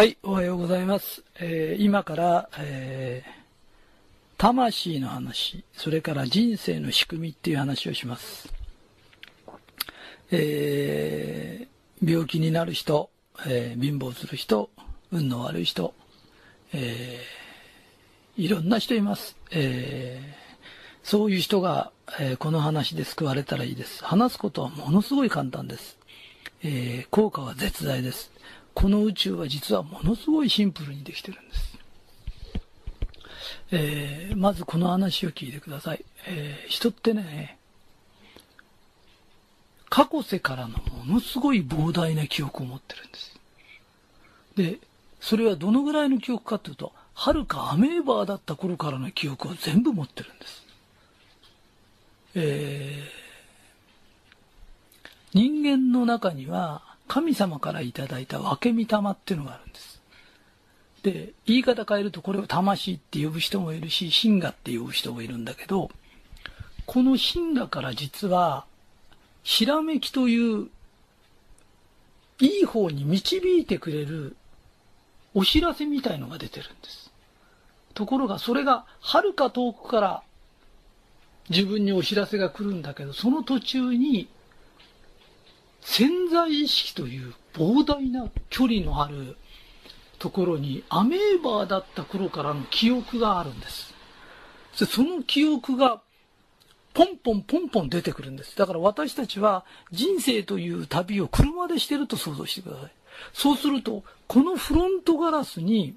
はい、おはようございます。えー今から、えー魂の話、それから人生の仕組みっていう話をします。えー病気になる人、え貧乏する人、運の悪い人、えーいろんな人います。えそういう人が、えこの話で救われたらいいです。話すことはものすごい簡単です。え効果は絶大です。この宇宙は実はものすごいシンプルにできてるんです。えーまずこの話を聞いてください。えー人ってね、過去世からのものすごい膨大な記憶を持ってるんです。で、それはどのぐらいの記憶かというと、はるかアメーバーだった頃からの記憶を全部持ってるんです。えー人間の中には神様からいただいた分け御霊っていうのがあるんです。で、言い方変えるとこれを魂って呼ぶ人もいるし、神我って呼ぶ人もいるんだけど、この神我から実は、ひらめきという、いい方に導いてくれるお知らせみたいのが出てるんです。ところがそれがはるか遠くから自分にお知らせが来るんだけど、その途中に潜在意識という膨大な距離のあるところにアメーバーだった頃からの記憶があるんです。でその記憶がポンポンポンポン出てくるんです。だから私たちは人生という旅を車でしてると想像してください。そうすると、このフロントガラスに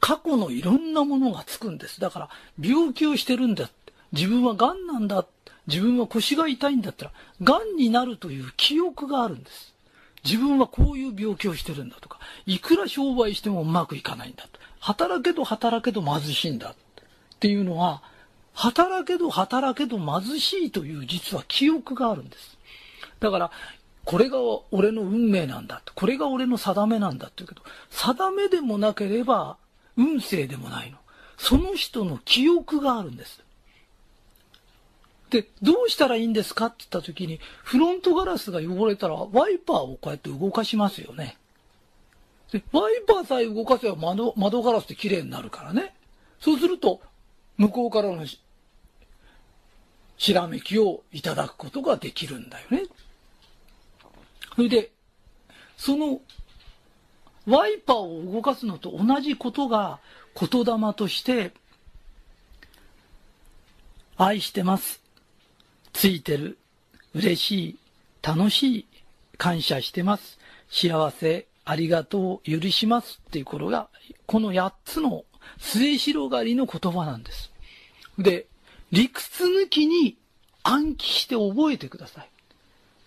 過去のいろんなものがつくんです。だから病気をしてるんだ。自分は癌なんだ。自分は腰が痛いんだったら、癌になるという記憶があるんです。自分はこういう病気をしてるんだとか、いくら商売してもうまくいかないんだと。働けど働けど貧しいんだっていうのは、働けど働けど貧しいという実は記憶があるんです。だから、これが俺の運命なんだ。これが俺の定めなんだって言うけど、定めでもなければ運勢でもないの。その人の記憶があるんです。で、どうしたらいいんですかって言った時に、フロントガラスが汚れたら、ワイパーをこうやって動かしますよね。で、ワイパーさえ動かせば窓、窓ガラスって綺麗になるからね。そうすると、向こうからのしひらめきをいただくことができるんだよね。それで、その、ワイパーを動かすのと同じことが言霊として、愛してます。ついてる。嬉しい。楽しい。感謝してます。幸せ。ありがとう。許します。っていうことが、この8つの末広がりの言葉なんです。で、理屈抜きに暗記して覚えてください。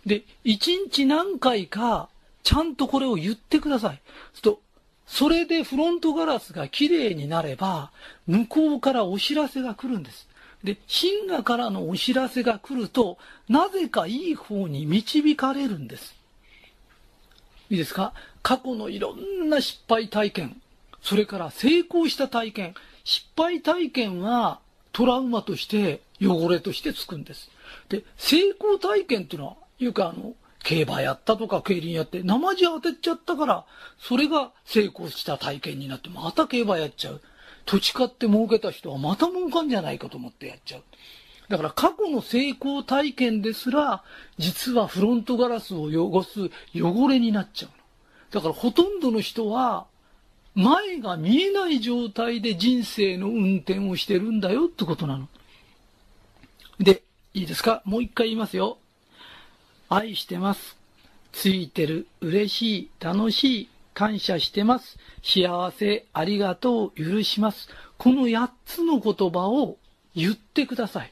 で、一日何回か、ちゃんとこれを言ってください。すると、それでフロントガラスが綺麗になれば、向こうからお知らせが来るんです。で、神我からのお知らせが来ると、なぜかいい方に導かれるんです。いいですか？過去のいろんな失敗体験、それから成功した体験、失敗体験はトラウマとして、汚れとしてつくんです。で、成功体験っていうのは、よくあの、競馬やったとか競輪やって、生地当てちゃったから、それが成功した体験になって、また競馬やっちゃう。土地買って儲けた人はまた儲かんじゃないかと思ってやっちゃう。だから過去の成功体験ですら、実はフロントガラスを汚す汚れになっちゃうの。だからほとんどの人は、前が見えない状態で人生の運転をしてるんだよってことなの。で、いいですか？もう一回言いますよ。愛してます。ついてる。嬉しい。楽しい。感謝してます。幸せ。ありがとう。許します。この8つの言葉を言ってください。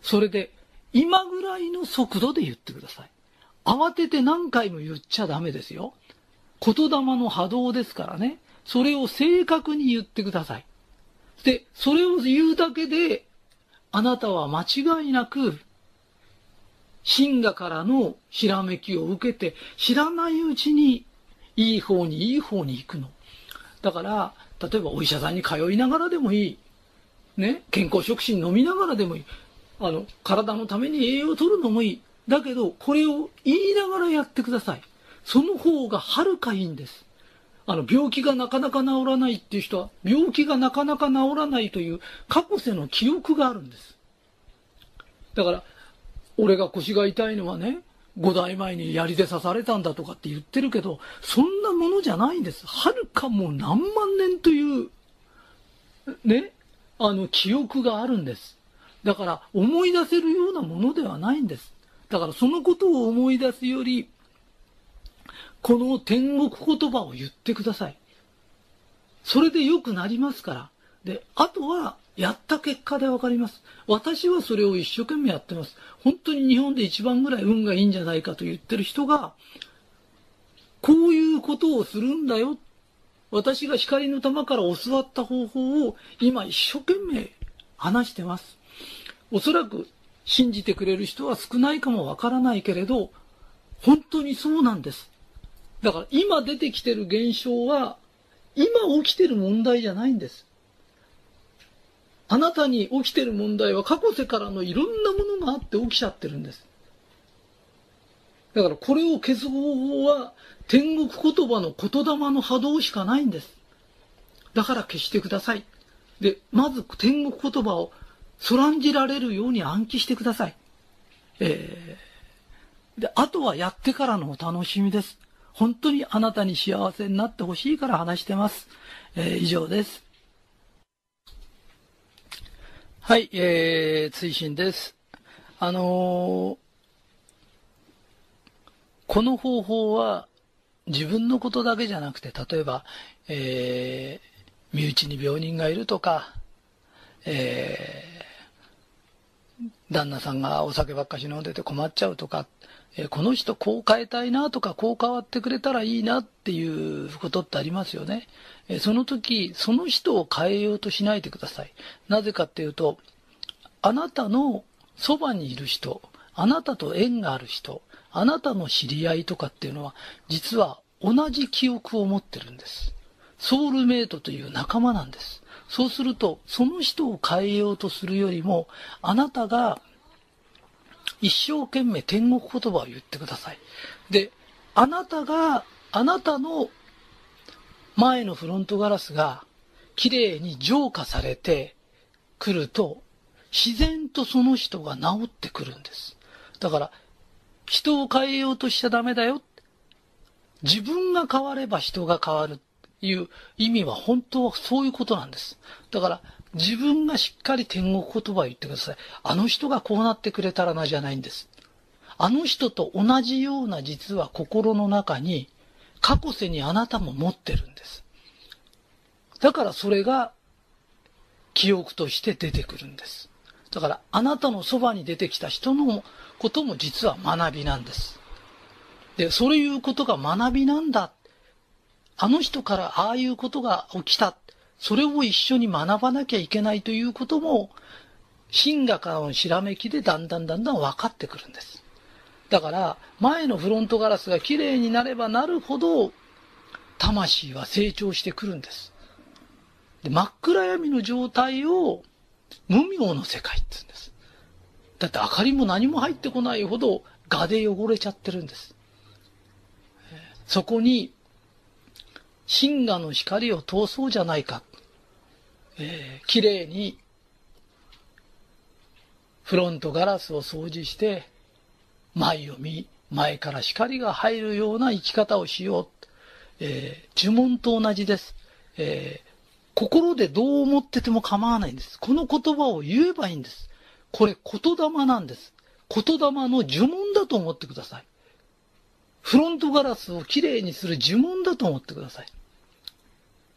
それで、今ぐらいの速度で言ってください。慌てて何回も言っちゃダメですよ。言霊の波動ですからね。それを正確に言ってください。で、それを言うだけで、あなたは間違いなく、神我からのひらめきを受けて、知らないうちに、いい方にいい方に行くの。だから、例えばお医者さんに通いながらでもいい。ね、健康食品飲みながらでもいい。あの、体のために栄養を取るのもいい。だけど、これを言いながらやってください。その方がはるかいいんです。あの、病気がなかなか治らないっていう人は、病気がなかなか治らないという過去世の記憶があるんです。だから、俺が腰が痛いのはね、5代前に槍で刺されたんだとかって言ってるけど、そんなものじゃないんです。はるかもう何万年という、ね、あの、記憶があるんです。だから、思い出せるようなものではないんです。だから、そのことを思い出すより、この天国言葉を言ってください。それで良くなりますから。で、あとは、やった結果でわかります。私はそれを一生懸命やってます。本当に日本で一番ぐらい運がいいんじゃないかと言ってる人が、こういうことをするんだよ。私が光の玉から教わった方法を今一生懸命話してます。おそらく信じてくれる人は少ないかもわからないけれど、本当にそうなんです。だから今出てきてる現象は、今起きてる問題じゃないんです。あなたに起きてる問題は過去世からのいろんなものがあって起きちゃってるんです。だからこれを消す方法は天国言葉の言霊の波動しかないんです。だから消してください。で、まず天国言葉をそらんじられるように暗記してください。えー、で、あとはやってからのお楽しみです。本当にあなたに幸せになってほしいから話してます。えー、以上です。はい、えー、追伸です。あのー、この方法は自分のことだけじゃなくて、例えば、えー、身内に病人がいるとか、えー、旦那さんがお酒ばっかし飲んでて困っちゃうとか、え、この人こう変えたいなとか、こう変わってくれたらいいなっていうことってありますよね。その時、その人を変えようとしないでください。なぜかっていうと、あなたのそばにいる人、あなたと縁がある人、あなたの知り合いとかっていうのは、実は同じ記憶を持ってるんです。ソウルメイトという仲間なんです。そうすると、その人を変えようとするよりも、あなたが一生懸命天国言葉を言ってください。で、あなたが、あなたの前のフロントガラスが綺麗に浄化されてくると、自然とその人が治ってくるんです。だから、人を変えようとしちゃダメだよ。自分が変われば人が変わるっていう意味は本当はそういうことなんです。だから、自分がしっかり天国言葉を言ってください。あの人がこうなってくれたらなじゃないんです。あの人と同じような実は心の中に過去世にあなたも持ってるんです。だからそれが記憶として出てくるんです。だからあなたのそばに出てきた人のことも実は学びなんです。で、そういうことが学びなんだ。あの人からああいうことが起きた。それを一緒に学ばなきゃいけないということも、進化からのしらめきでだんだんだんだん分かってくるんです。だから、前のフロントガラスが綺麗になればなるほど、魂は成長してくるんです。で真っ暗闇の状態を、無明の世界って言うんです。だって明かりも何も入ってこないほど、画で汚れちゃってるんです。そこに、真我の光を通そうじゃないか。えー、綺麗に、フロントガラスを掃除して、前を見、前から光が入るような生き方をしよう。えー、呪文と同じです。えー、心でどう思ってても構わないんです。この言葉を言えばいいんです。これ言霊なんです。言霊の呪文だと思ってください。フロントガラスをきれいにする呪文だと思ってください。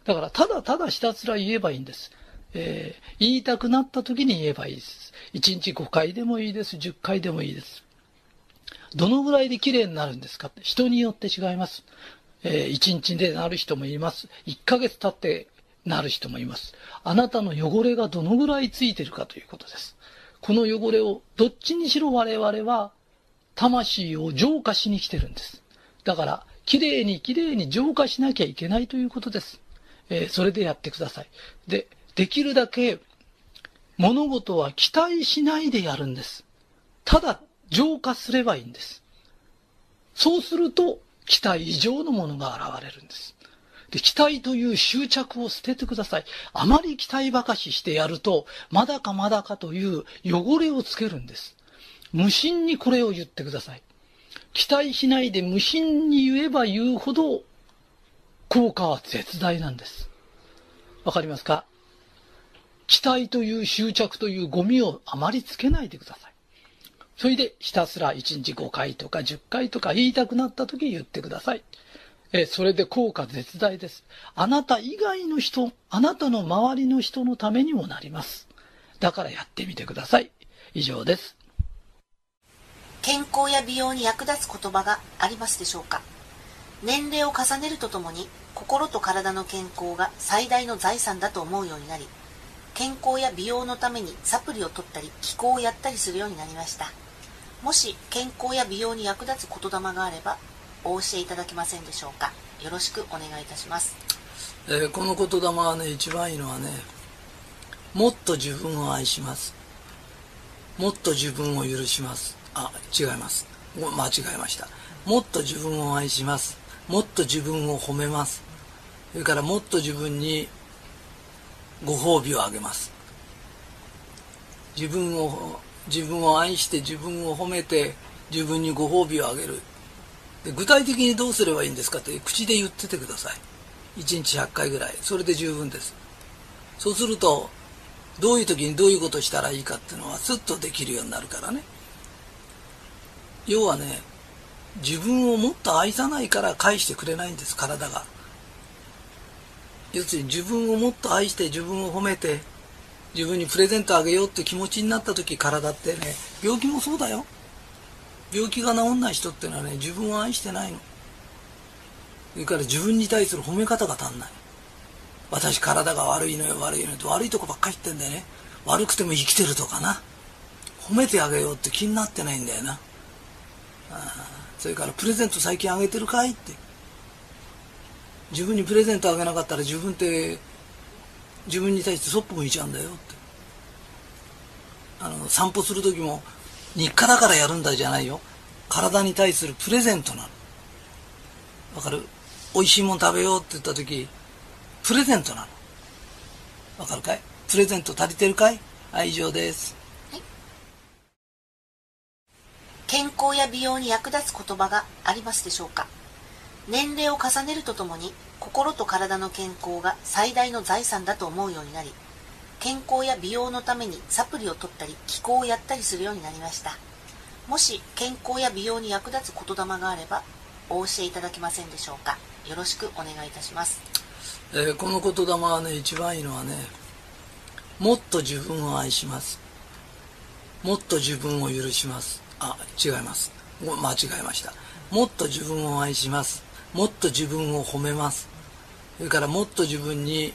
だから、ただただひたすら言えばいいんです。えー、言いたくなった時に言えばいいです。1日5回でもいいです。10回でもいいです。どのぐらいで綺麗になるんですかって人によって違います。えー、1日でなる人もいます。1ヶ月経ってなる人もいます。あなたの汚れがどのぐらいついてるかということです。この汚れをどっちにしろ我々は魂を浄化しに来てるんです。だから、きれいにきれいに浄化しなきゃいけないということです。えー、それでやってください。で、できるだけ物事は期待しないでやるんです。ただ浄化すればいいんです。そうすると期待以上のものが現れるんです。で、期待という執着を捨ててください。あまり期待ばかししてやると、まだかまだかという汚れをつけるんです。無心にこれを言ってください。期待しないで無心に言えば言うほど、効果は絶大なんです。わかりますか？期待という執着というゴミをあまりつけないでください。それでひたすら1日5回とか10回とか言いたくなった時言ってください。えそれで効果絶大です。あなた以外の人、あなたの周りの人のためにもなります。だからやってみてください。以上です。健康や美容に役立つ言葉がありますでしょうか？年齢を重ねるとともに心と体の健康が最大の財産だと思うようになり健康や美容のためにサプリを取ったり気候をやったりするようになりました。もし健康や美容に役立つ言霊があればお教えいただけませんでしょうか。よろしくお願いいたします、えー、この言霊はね一番いいのはねもっと自分を愛します。もっと自分を許します。あ違います。間違えました。もっと自分を愛します。もっと自分を褒めます。それからもっと自分にご褒美をあげます。自分を自分を愛して自分を褒めて自分にご褒美をあげる。で具体的にどうすればいいんですかって口で言っててください。1日100回ぐらい。それで十分です。そうするとどういう時にどういうことしたらいいかっていうのはスッとできるようになるからね。要はね自分をもっと愛さないから返してくれないんです体が。要するに自分をもっと愛して自分を褒めて自分にプレゼントあげようって気持ちになった時体ってね病気もそうだよ。病気が治んない人ってのはね自分を愛してないの。それから自分に対する褒め方が足んない。私体が悪いのよ悪いのよ悪いとこばっかり言ってんだよね。悪くても生きてるとかな。褒めてあげようって気になってないんだよな。それからプレゼント最近あげてるかいって。自分にプレゼントあげなかったら自分って自分に対してそっぽ向いちゃうんだよって。あの散歩する時も日課だからやるんだじゃないよ。体に対するプレゼントなの。わかる？美味しいもん食べようって言った時プレゼントなの。わかるかい？プレゼント足りてるかい？はい以上です。健康や美容に役立つ言葉がありますでしょうか？年齢を重ねるとともに心と体の健康が最大の財産だと思うようになり健康や美容のためにサプリを取ったり気候をやったりするようになりました。もし健康や美容に役立つ言霊があればお教えいただけませんでしょうか？よろしくお願いいたします、えー、この言霊はね一番いいのはねもっと自分を愛します。もっと自分を許します。あ違います。間違えました。もっと自分を愛します。もっと自分を褒めます。それからもっと自分に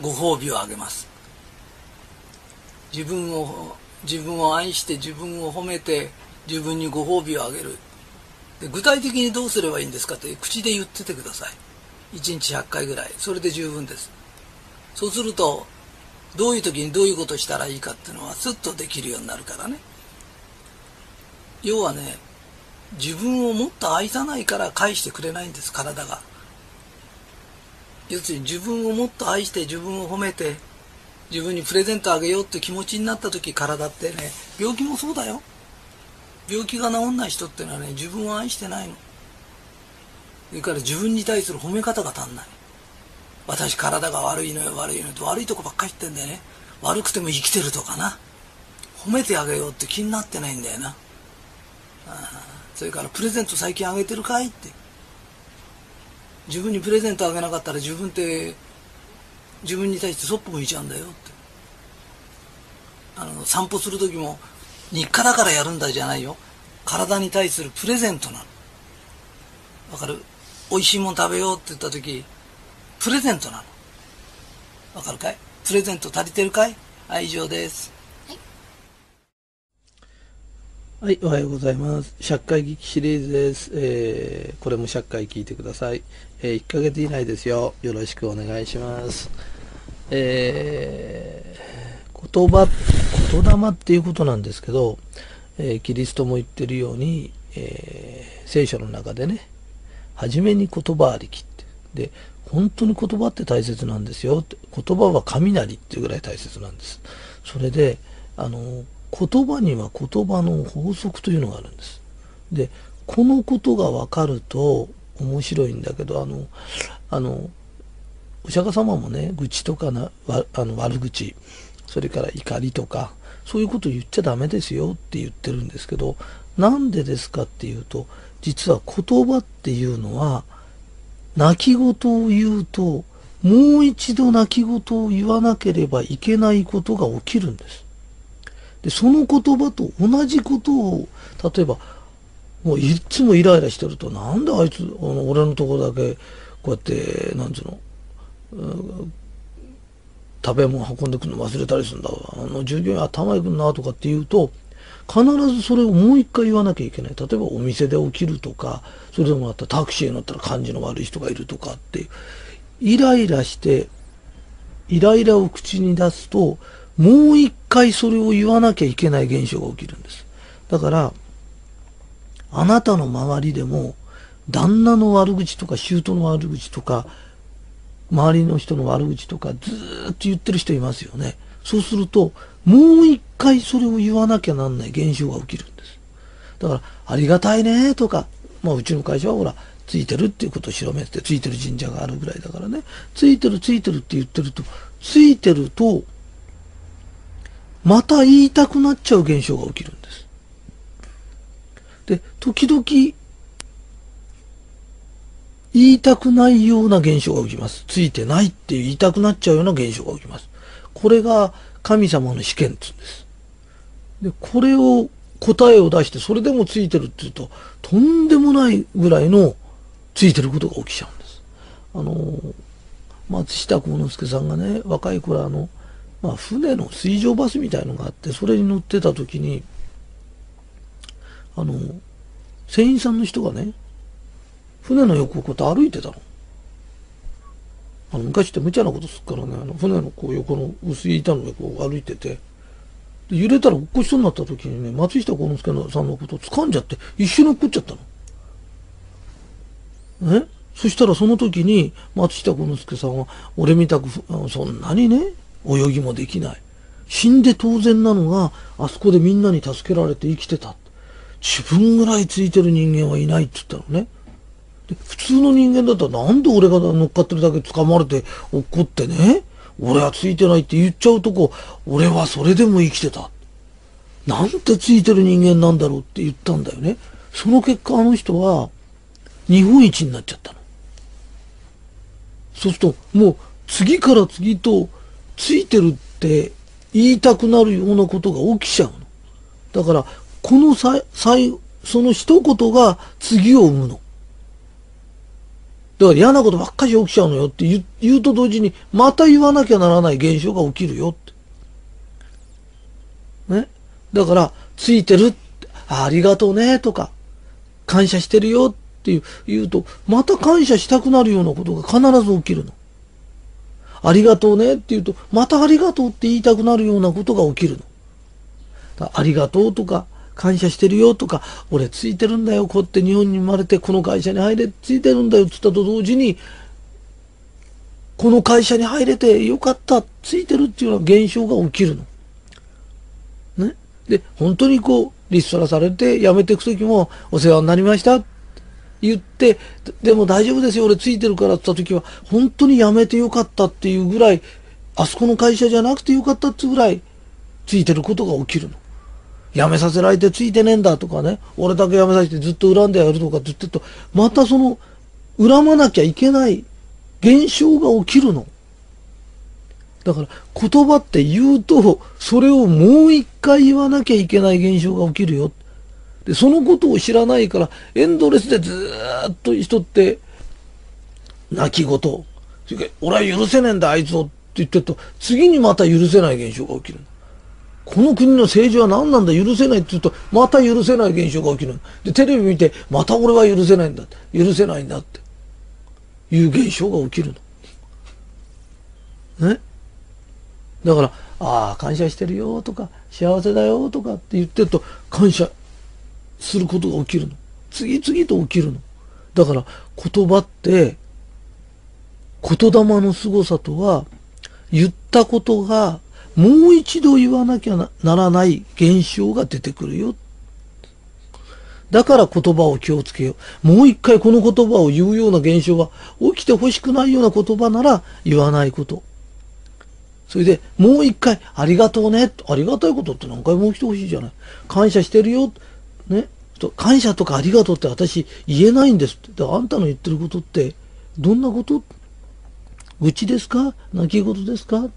ご褒美をあげます。自分を自分を愛して自分を褒めて自分にご褒美をあげる。で具体的にどうすればいいんですかって口で言っててください。1日100回ぐらい。それで十分です。そうするとどういう時にどういうことしたらいいかっていうのはスッとできるようになるからね。要はね自分をもっと愛さないから返してくれないんです体が。要するに自分をもっと愛して自分を褒めて自分にプレゼントあげようって気持ちになった時体ってね病気もそうだよ。病気が治んない人ってのはね自分を愛してないの。それから自分に対する褒め方が足んない。私体が悪いのよ悪いのよって悪いとこばっかり言ってんだよね。悪くても生きてるとかな。褒めてあげようって気になってないんだよな。それからプレゼント最近あげてるかいって。自分にプレゼントあげなかったら自分って自分に対してそっぽ向いちゃうんだよって。あの散歩する時も日課だからやるんだじゃないよ。体に対するプレゼントなの。わかる？美味しいもん食べようって言った時プレゼントなの。わかるかい？プレゼント足りてるかい？はい以上です。はい、おはようございます。100回劇シリーズです。えー、これも100回聞いてください。えー、1ヶ月以内ですよ。よろしくお願いします。えー、言葉、言霊っていうことなんですけど、えー、キリストも言ってるように、えー、聖書の中でね、初めに言葉ありきって、で、本当に言葉って大切なんですよって。言葉は雷っていうぐらい大切なんです。それで、あの、言葉には言葉の法則というのがあるんです。で、このことが分かると面白いんだけど、あの、あの、お釈迦様もね、愚痴とかな、あの悪口、それから怒りとか、そういうこと言っちゃダメですよって言ってるんですけど、なんでですかっていうと、実は言葉っていうのは、泣き言を言うと、もう一度泣き言を言わなければいけないことが起きるんです。で、その言葉と同じことを、例えば、もういつもイライラしてると、なんであいつ、あの俺のとこだけ、こうやって、なんつうの、食べ物運んでくるの忘れたりするんだ。あの従業員頭いくんなとかって言うと、必ずそれをもう一回言わなきゃいけない。例えばお店で起きるとか、それでもあったタクシーに乗ったら感じの悪い人がいるとかって。イライラして、イライラを口に出すと、もう一回それを言わなきゃいけない現象が起きるんです。だから、あなたの周りでも、旦那の悪口とか、姑の悪口とか、周りの人の悪口とか、ずーっと言ってる人いますよね。そうすると、もう一回それを言わなきゃなんない現象が起きるんです。だから、ありがたいねとか、まあうちの会社はほら、ついてるっていうことを広めて、ついてる神社があるぐらいだからね、ついてるついてるって言ってると、ついてると、また言いたくなっちゃう現象が起きるんです。で、時々、言いたくないような現象が起きます。ついてないって言いたくなっちゃうような現象が起きます。これが神様の試験って言うんです。で、これを答えを出して、それでもついてるって言うと、とんでもないぐらいのついてることが起きちゃうんです。あの、松下幸之助さんがね、若い頃あの、まあ、船の水上バスみたいのがあって、それに乗ってた時に、あの、船員さんの人がね、船の横をこうやって歩いてたの。あの昔って無茶なことすっからね、あの船のこう横の薄い板の横を歩いてて、で揺れたら落っこしそうになった時にね、松下幸之助さんのことを掴んじゃって、一緒に落っこっちゃったの。ねそしたらその時に松下幸之助さんは、俺みたく、そんなにね、泳ぎもできない。死んで当然なのが、あそこでみんなに助けられて生きてた。自分ぐらいついてる人間はいないって言ったのね。で普通の人間だったらなんで俺が乗っかってるだけ掴まれて落っこってね、俺はついてないって言っちゃうとこ、俺はそれでも生きてた。なんてついてる人間なんだろうって言ったんだよね。その結果あの人は日本一になっちゃったの。そうするともう次から次とついてるって言いたくなるようなことが起きちゃうの。だからこのさ、最、その一言が次を生むの。だから嫌なことばっかり起きちゃうのよって言言うと同時に、また言わなきゃならない現象が起きるよって。ね？だから、ついてるあありがとうねとか、感謝してるよっていう言うと、また感謝したくなるようなことが必ず起きるの。ありがとうねって言うと、またありがとうって言いたくなるようなことが起きるの。ありがとうとか、感謝してるよとか、俺ついてるんだよ、こうやって日本に生まれてこの会社に入れ、ついてるんだよって言ったと同時に、この会社に入れてよかった、ついてるっていうような現象が起きるの。ね。で、本当にこう、リストラされて辞めていくときも、お世話になりました。言って、でも大丈夫ですよ、俺ついてるからって言ったときは、本当に辞めてよかったっていうぐらい、あそこの会社じゃなくてよかったってぐらい、ついてることが起きるの。辞めさせられてついてねえんだとかね、俺だけ辞めさせてずっと恨んでやるとかって言ってると、またその、恨まなきゃいけない現象が起きるの。だから言葉って言うと、それをもう一回言わなきゃいけない現象が起きるよ。で、そのことを知らないから、エンドレスでずーっと人って、泣き言。それから俺は許せねえんだ、あいつをって言ってると、次にまた許せない現象が起きる。この国の政治は何なんだ許せないって言うと、また許せない現象が起きる。で、テレビ見て、また俺は許せないんだ。許せないんだって。いう現象が起きるの。ね？だから、ああ、感謝してるよとか、幸せだよとかって言ってると、感謝することが起きるの。次々と起きるの。だから、言葉って、言霊の凄さとは、言ったことがもう一度言わなきゃならない現象が出てくるよ。だから言葉を気をつけよう。もう一回この言葉を言うような現象が起きてほしくないような言葉なら言わないこと。それで、もう一回、ありがとうね。ありがたいことって何回も起きてほしいじゃない。感謝してるよ。ね。感謝とかありがとうって私言えないんですって。あんたの言ってることって、どんなこと？愚痴ですか？泣き言ですか？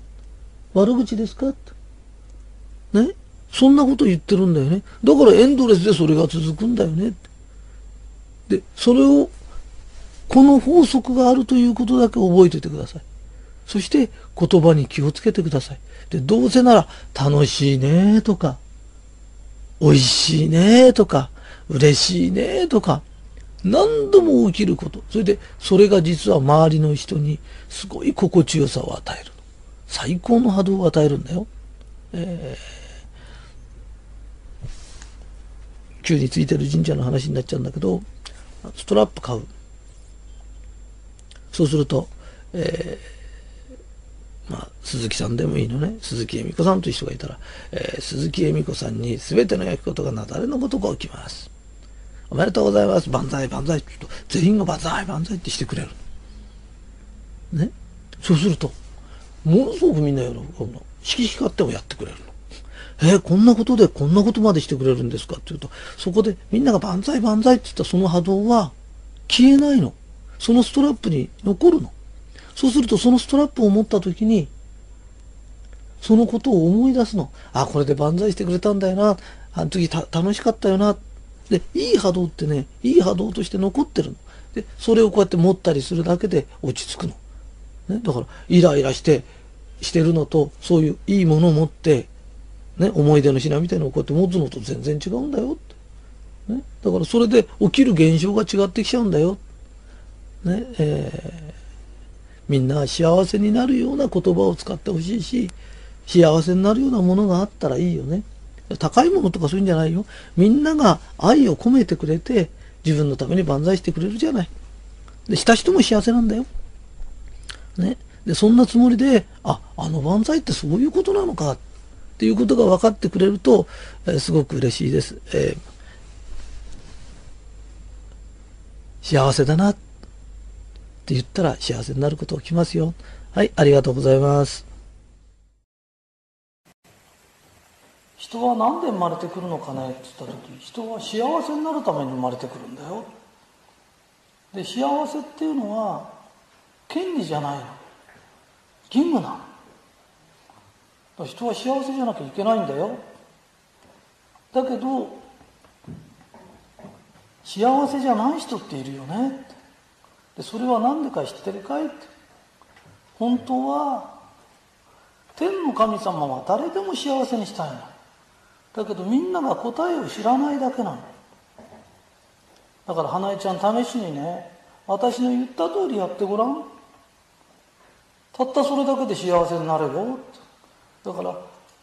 悪口ですか？ね？そんなこと言ってるんだよね。だからエンドレスでそれが続くんだよね。で、それを、この法則があるということだけ覚えておいてください。そして言葉に気をつけてください。で、どうせなら楽しいねとか、美味しいねとか、嬉しいねとか、何度も起きること。それで、それが実は周りの人にすごい心地よさを与える。最高の波動を与えるんだよ。えー、急についてる神社の話になっちゃうんだけど、ストラップ買う。そうすると、えーまあ、鈴木さんでもいいのね。鈴木恵美子さんという人がいたら、えー、鈴木恵美子さんに全ての焼きことがなだれのことが起きます。おめでとうございます。万歳、万歳って言うと、全員が万歳、万歳ってしてくれる。ね？そうすると、ものすごくみんな喜ぶの。色光ってもやってくれるの。えー、こんなことでこんなことまでしてくれるんですか？って言うと、そこでみんなが万歳万歳って言ったその波動は消えないの。そのストラップに残るの。そうするとそのストラップを持った時に、そのことを思い出すの。あ、これで万歳してくれたんだよな。あの時楽しかったよな。で、いい波動ってね、いい波動として残ってるの。で、それをこうやって持ったりするだけで落ち着くの。ね、だから、イライラして、してるのと、そういういいものを持って、ね、思い出の品みたいなのをこうやって持つのと全然違うんだよって。ね、だからそれで起きる現象が違ってきちゃうんだよ。ね、えーみんな幸せになるような言葉を使ってほしいし、幸せになるようなものがあったらいいよね。高いものとかそういうんじゃないよ。みんなが愛を込めてくれて、自分のために万歳してくれるじゃない。で、した人も幸せなんだよ。ね。で、そんなつもりで、あ、あの万歳ってそういうことなのか、っていうことが分かってくれると、えー、すごく嬉しいです。えー、幸せだな。ってって言ったら幸せになること起きますよ。はい、ありがとうございます。人は何で生まれてくるのかね？って言った時人は幸せになるために生まれてくるんだよ。で幸せっていうのは権利じゃないの。義務なの。人は幸せじゃなきゃいけないんだよ。だけど幸せじゃない人っているよね。でそれは何でか知ってるかい？って。本当は天の神様は誰でも幸せにしたいの。だけどみんなが答えを知らないだけなの。だから花江ちゃん試しにね私の言った通りやってごらん。たったそれだけで幸せになれよ。だから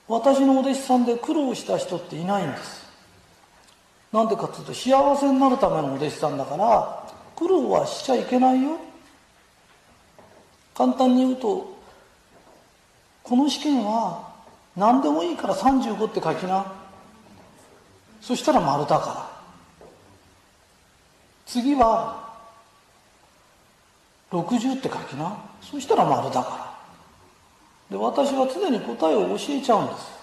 私のお弟子さんで苦労した人っていないんです。なんでかっていうと幸せになるためのお弟子さんだから苦労はしちゃいけないよ。簡単に言うとこの試験は何でもいいから35って書きな。そしたら丸だから。次は60って書きな。そしたら丸だから。で私は常に答えを教えちゃうんです。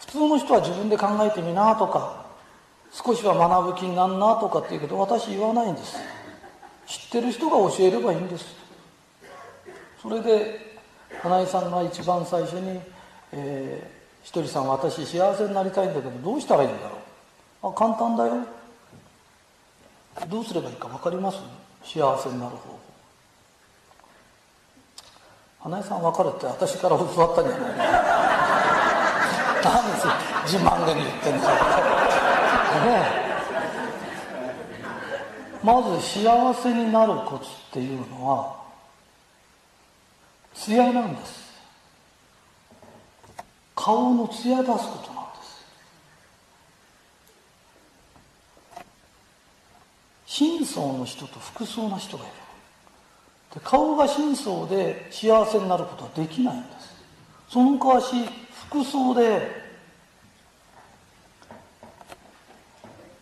普通の人は自分で考えてみなとか。少しは学ぶ気になんなとかって言うけど私言わないんです。知ってる人が教えればいいんです。それで花井さんが一番最初に、えー、ひとりさん私幸せになりたいんだけどどうしたらいいんだろう。あ簡単だよ。どうすればいいか分かります？幸せになる方法。花井さん分かるって私から教わったんじゃない何 自慢げに言ってんだねまず幸せになるコツっていうのは艶なんです。顔の艶出すことなんです。真相の人と服装な人がいる。顔が真相で幸せになることはできないんです。その代わし服装で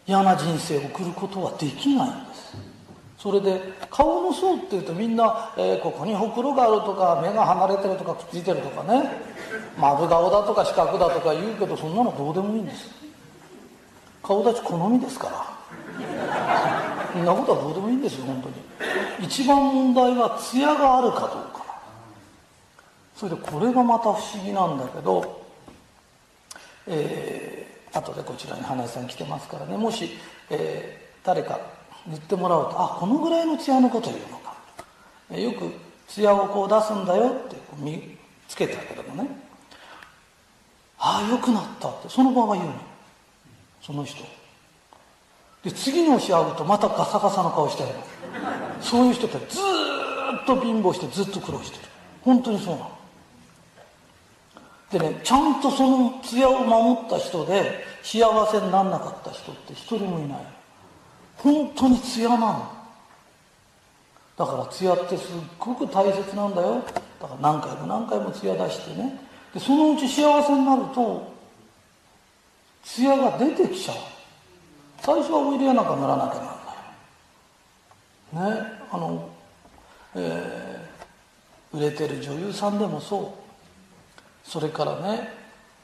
嫌な人生を送ることはできないんです。それで顔の層っていうとみんな、えー、ここにほくろがあるとか目が離れてるとかくっついてるとかね。丸顔だとか四角だとか言うけどそんなのどうでもいいんです。顔立ち好みですから。そんなことはどうでもいいんですよ本当に。一番問題は艶があるかどうか。それでこれがまた不思議なんだけどえー、後でこちらに花井さん来てますからね。もし、えー、誰か言ってもらうとあこのぐらいの艶のこと言うのか、えー、よく艶をこう出すんだよってこう見つけてあげるのね。ああよくなったって。その場は言うの。その人。で次の日会うとまたガサガサの顔してる。そういう人ってずっと貧乏してずっと苦労してる。本当にそうなの。でねちゃんとその艶を守った人で幸せにならなかった人って一人もいない。本当に艶なの。だから艶ってすっごく大切なんだよ。だから何回も何回も艶出してね。でそのうち幸せになると艶が出てきちゃう。最初はおいでやなんかならなきゃなんない。ね。あの、えー、売れてる女優さんでもそう。それからね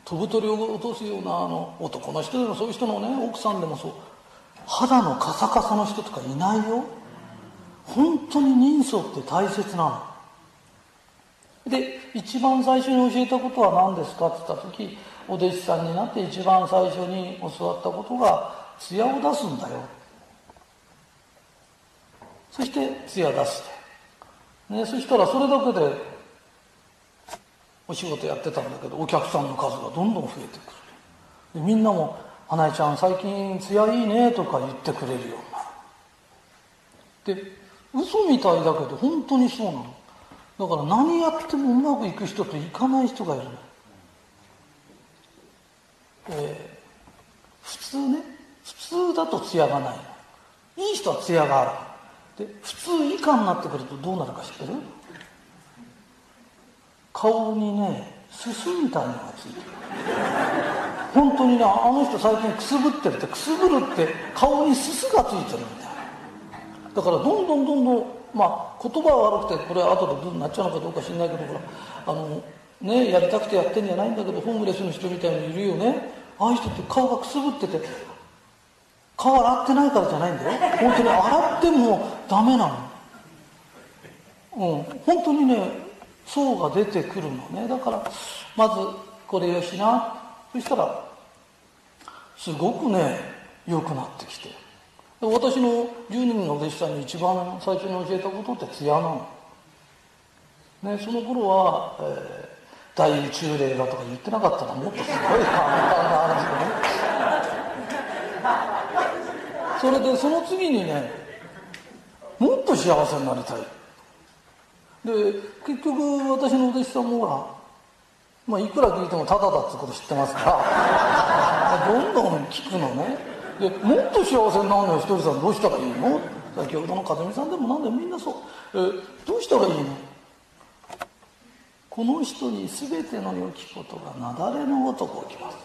飛ぶ鳥を落とすようなあの男の人でもそういう人のね奥さんでもそう。肌のカサカサの人とかいないよ。本当に人相って大切なの。で一番最初に教えたことは何ですかって言った時お弟子さんになって一番最初に教わったことが艶を出すんだよ。そして艶出して、ね、そしたらそれだけでお仕事やってたんだけどお客さんの数がどんどん増えてく。るでみんなも「花江ちゃん最近艶いいね」とか言ってくれるようになる。で嘘みたいだけど本当にそうなの。だから何やってもうまくいく人といかない人がいるの。えー、普通ね普通だと艶がない。いい人は艶がある。で普通以下になってくるとどうなるか知ってる？顔にねすすみたいなのがついてる。本当にねあの人最近くすぶってるってくすぶるって顔にすすがついてるみたいな。だからどんどんどんどんまあ言葉は悪くてこれは後でどうなっちゃうのかどうか知んないけどほらあのねやりたくてやってんじゃないんだけどホームレスの人みたいにいるよね。ああいう人って顔がくすぶってて顔洗ってないからじゃないんだよ。本当に洗ってもダメなの。うん。本当にね層が出てくるのね。だからまずこれよしな。そしたらすごくね良くなってきて。私の10人の弟子さんに一番最初に教えたことって艶なの、ね、その頃は、えー、大宇宙霊だとか言ってなかったらもっとすごい簡単な話でね。それでその次にねもっと幸せになりたい。で結局私のお弟子さんもほらまあ、いくら聞いてもタダだってこと知ってますから どんどん聞くのね。でもっと幸せになるのよひとりさん。どうしたらいいの？先ほどの和美さんでも何でもみんなそう。えどうしたらいいの？この人に全ての良きことが雪崩のごとく起きます。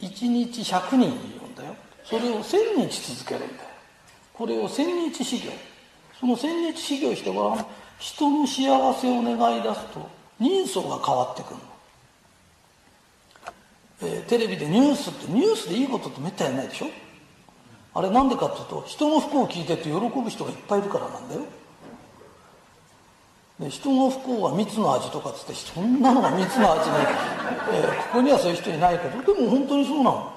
一日100人いるんだよ。それを1000日続けるんだよ。これを1000日修行。その1000日修行してごらん人の幸せを願い出すと人相が変わってくるの、えー、テレビでニュースってニュースでいいことってめったにないでしょ？あれなんでかっていうと人の不幸を聞いてって喜ぶ人がいっぱいいるからなんだよ。で人の不幸は蜜の味とかっつってそんなのが蜜の味に、えー、ここにはそういう人いないけどでも本当にそうなの。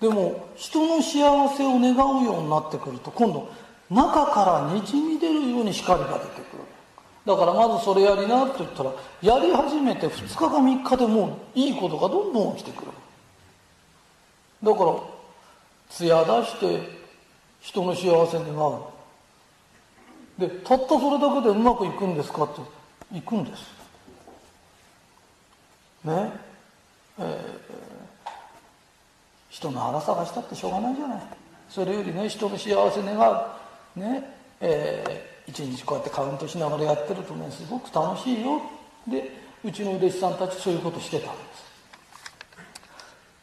でも人の幸せを願うようになってくると今度中からにじみ出るように光が出てくる。だからまずそれやりなって言ったらやり始めて2日か3日でもういいことがどんどん起きてくる。だから艶出して人の幸せ願うでたったそれだけでうまくいくんですかっていくんです。ね？えー、人の腹探したってしょうがないじゃない。それよりね人の幸せ願う。ねえ一日こうやってカウントしながらやってるとねすごく楽しいよ。でうちの弟子さんたちそういうことしてたんです、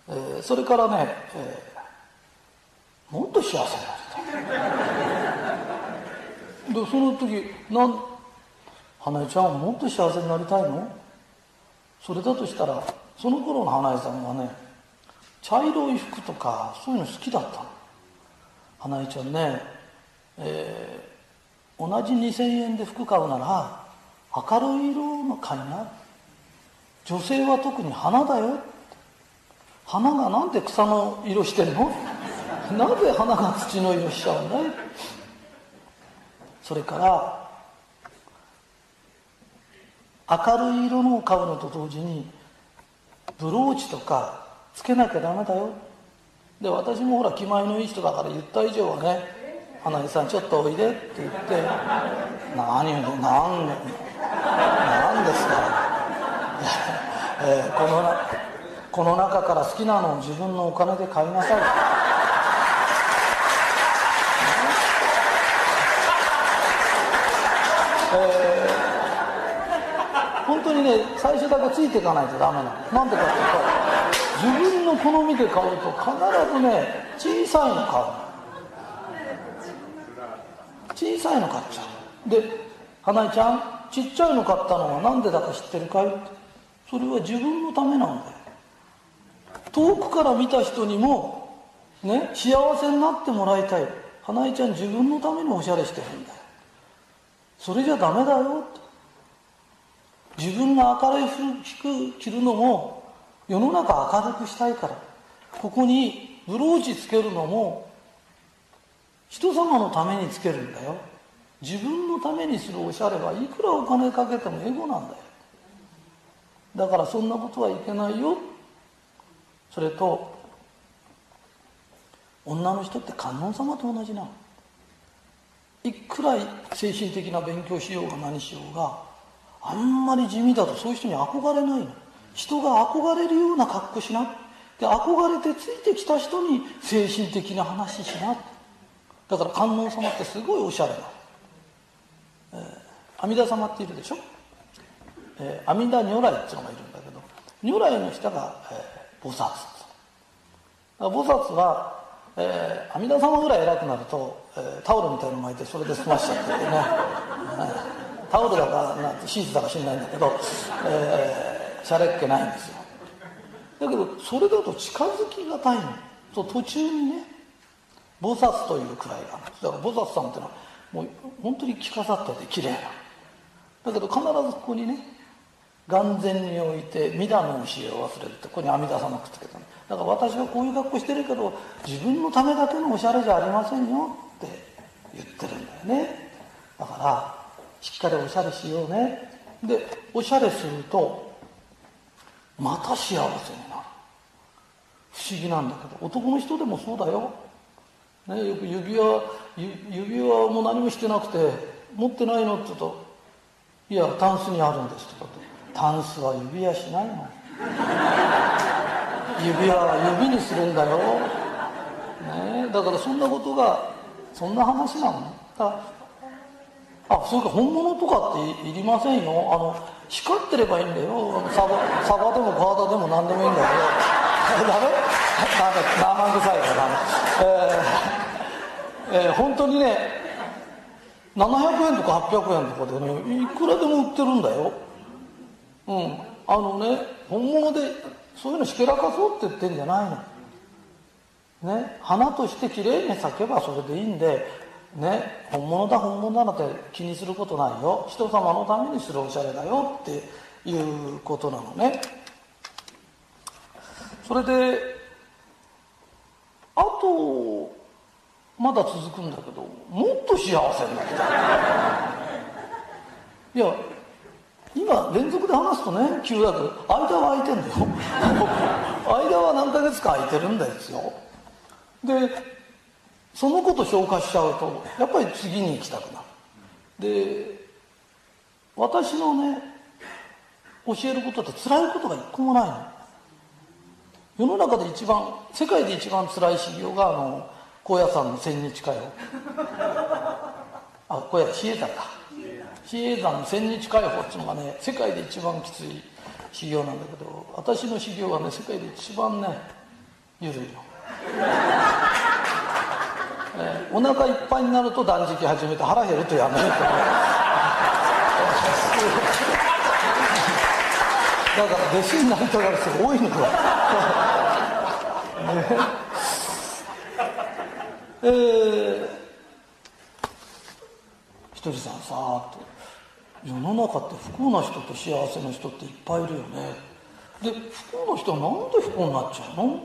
えー、それからね、えー、もっと幸せになりたい。でその時なん花江ちゃんもっと幸せになりたいの？それだとしたらその頃の花江さんはね茶色い服とかそういうの好きだったの。花江ちゃんね、えー、同じ2000円で服買うなら明るい色の買いな。女性は特に花だよ。花がなんで草の色してんの？なぜ花が土の色しちゃうんだい？それから明るい色のを買うのと同時にブローチとかつけなきゃダメだよ。で私もほら気前のいい人だから言った以上はね「花井さんちょっとおいで」って言って「何言うの何何ですか」えー、このなこの中から好きなのを自分のお金で買いなさい。えー、本当にね最初だけついていかないとダメなの。なんでかっていうと自分の好みで買うと必ずね小さいの買うの。小さいの買っちゃうで花江ちゃんちっちゃいの買ったのは何でだか知ってるかい？それは自分のためなんだよ。遠くから見た人にもね幸せになってもらいたい。花江ちゃん自分のためにおしゃれしてるんだよ。それじゃダメだよ自分が明るい服着るのも世の中明るくしたいから。ここにブローチつけるのも人様のためにつけるんだよ。自分のためにするおしゃれはいくらお金かけてもエゴなんだよ。だからそんなことはいけないよ。それと女の人って観音様と同じなの。いくら精神的な勉強しようが何しようがあんまり地味だとそういう人に憧れないの。人が憧れるような格好しなで憧れてついてきた人に精神的な話しなだから観音様ってすごいおしゃれな、えー、阿弥陀様っているでしょ、えー、阿弥陀如来っていうのがいるんだけど如来の下が、えー、菩薩。菩薩はえー、阿弥陀様ぐらい偉くなると、えー、タオルみたいの巻いてそれで済ましちゃってね、タオルだかなシーツだか知んないんだけど、えー、しゃれっ気ないんですよ。だけどそれだと近づきがたいの。と途中にね菩薩というくらいがあるんですだから菩薩さんっていうのはもう本当に着飾ってて綺麗な。だけど必ずここにね眼前に置いて弥陀の教えを忘れるってここに阿弥陀様くっつけたの。だから私はこういう格好してるけど自分のためだけのおしゃれじゃありませんよって言ってるんだよね。だからしっかりおしゃれしようね。でおしゃれするとまた幸せになる。不思議なんだけど男の人でもそうだよ、ね、よく指輪指輪も何もしてなくて持ってないのって言うと「いやタンスにあるんです」とかって「タンスは指輪しないの」指輪は指にするんだよ、ね、だからそんなことがそんな話なのだあそれか本物とかっていりませんよ。あの光ってればいいんだよ。サバサバでもガーダでも何でもいいんだけど。ダメ？ダメ？生臭いからダメ？えー、えー、本当にね700円とか800円とかでねいくらでも売ってるんだようんあのね本物でそういうのひけらかそうって言ってんじゃないの。ね、花としてきれいに咲けばそれでいいんで、ね、本物だ本物だなんて気にすることないよ人様のためにするおしゃれだよっていうことなのねそれであとまだ続くんだけどもっと幸せになりた。いいや今連続で話すとね急だけど間は空いてんだよ。間は何ヶ月か空いてるんですよ。でそのこと消化しちゃうとやっぱり次に行きたくなる。で私のね教えることって辛いことが一個もないの。世の中で一番世界で一番辛い修行があの高野山の千日かよあこれ比叡山だ。比叡山の千日解放っていうのがね世界で一番きつい修行なんだけど私の修行はね世界で一番ね緩いの、えー、お腹いっぱいになると断食始めて腹減るとやめるとかだから弟子になりたがる人が多いのよ、えー、ひとりさんさーっと世の中って不幸な人と幸せな人っていっぱいいるよね。で不幸な人はなんで不幸になっちゃうの？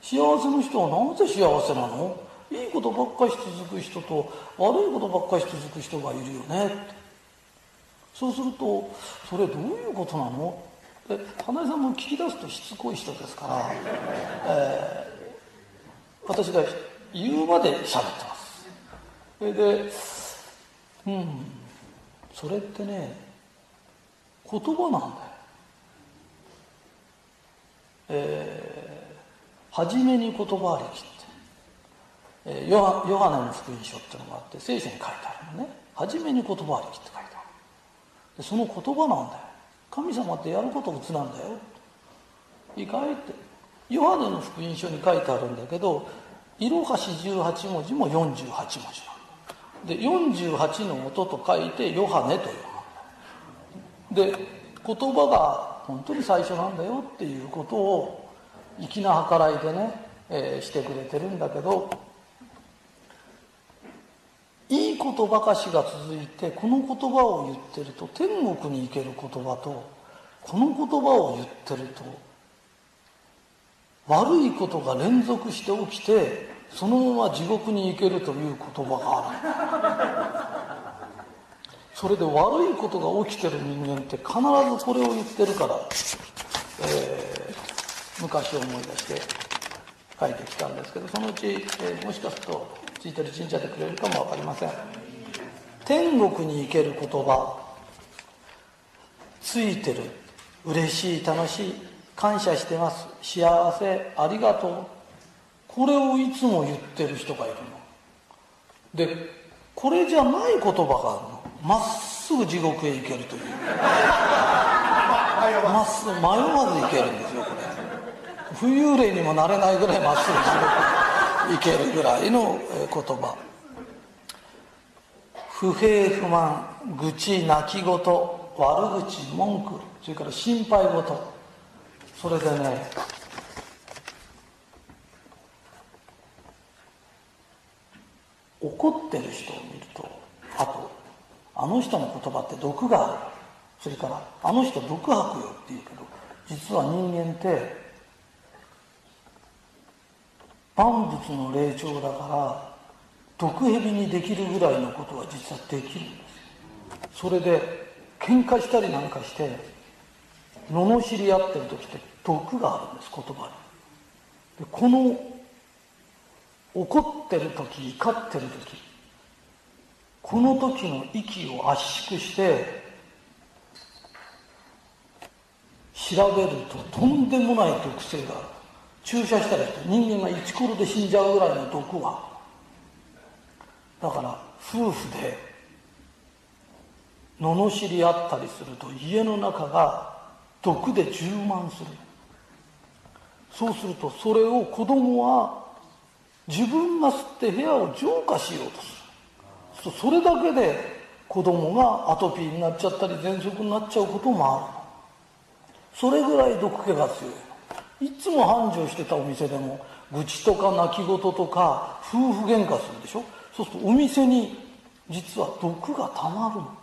幸せの人はなぜ幸せなの？いいことばっかし続く人と悪いことばっかし続く人がいるよねそうするとそれどういうことなの？花江さんも聞き出すとしつこい人ですから、えー、私が言うまで喋ってます。それでうんそれってね言葉なんだよ。えー、初めに言葉ありきって、えー、ヨハヨハネの福音書っていうのがあって聖書に書いてあるのね。初めに言葉ありきって書いてある。でその言葉なんだよ。神様ってやることうつなんだよ。意外って。ヨハネの福音書に書いてあるんだけどいろはし18文字も48文字なんで48の音と書いてヨハネというで言葉が本当に最初なんだよっていうことを粋な計らいでね、えー、してくれてるんだけどいいことばかしが続いてこの言葉を言ってると天国に行ける言葉とこの言葉を言ってると悪いことが連続して起きてそのまま地獄に行けるという言葉がある。それで悪いことが起きてる人間って必ずこれを言ってるから、えー、昔思い出して書いてきたんですけどそのうち、えー、もしかするとついてる神社でくれるかも分かりません。天国に行ける言葉ついてる。嬉しい楽しい。感謝してます。幸せありがとう。これをいつも言ってる人がいるの。でこれじゃない言葉があるの。まっすぐ地獄へ行けるという。まっすぐ迷わず行けるんですよこれ。浮遊霊にもなれないぐらいまっすぐ地獄行けるぐらいの言葉。不平不満愚痴泣き言悪口文句それから心配事。それでね怒ってる人を見るとあとあの人の言葉って毒がある。それからあの人毒吐くよって言うけど実は人間って万物の霊長だから毒蛇にできるぐらいのことは実はできるんです。それで喧嘩したりなんかして罵り合ってる時って毒があるんです言葉に。でこの怒ってる時怒ってる時この時の息を圧縮して調べるととんでもない毒性がある。注射したら人間がイチコロで死んじゃうぐらいの毒は。だから夫婦で罵り合ったりすると家の中が毒で充満する。そうするとそれを子供は自分が吸って部屋を浄化しようとする。それだけで子供がアトピーになっちゃったり喘息になっちゃうこともある。それぐらい毒気が強い。いつも繁盛してたお店でも愚痴とか泣き言とか夫婦喧嘩するでしょ？そうするとお店に実は毒がたまるの。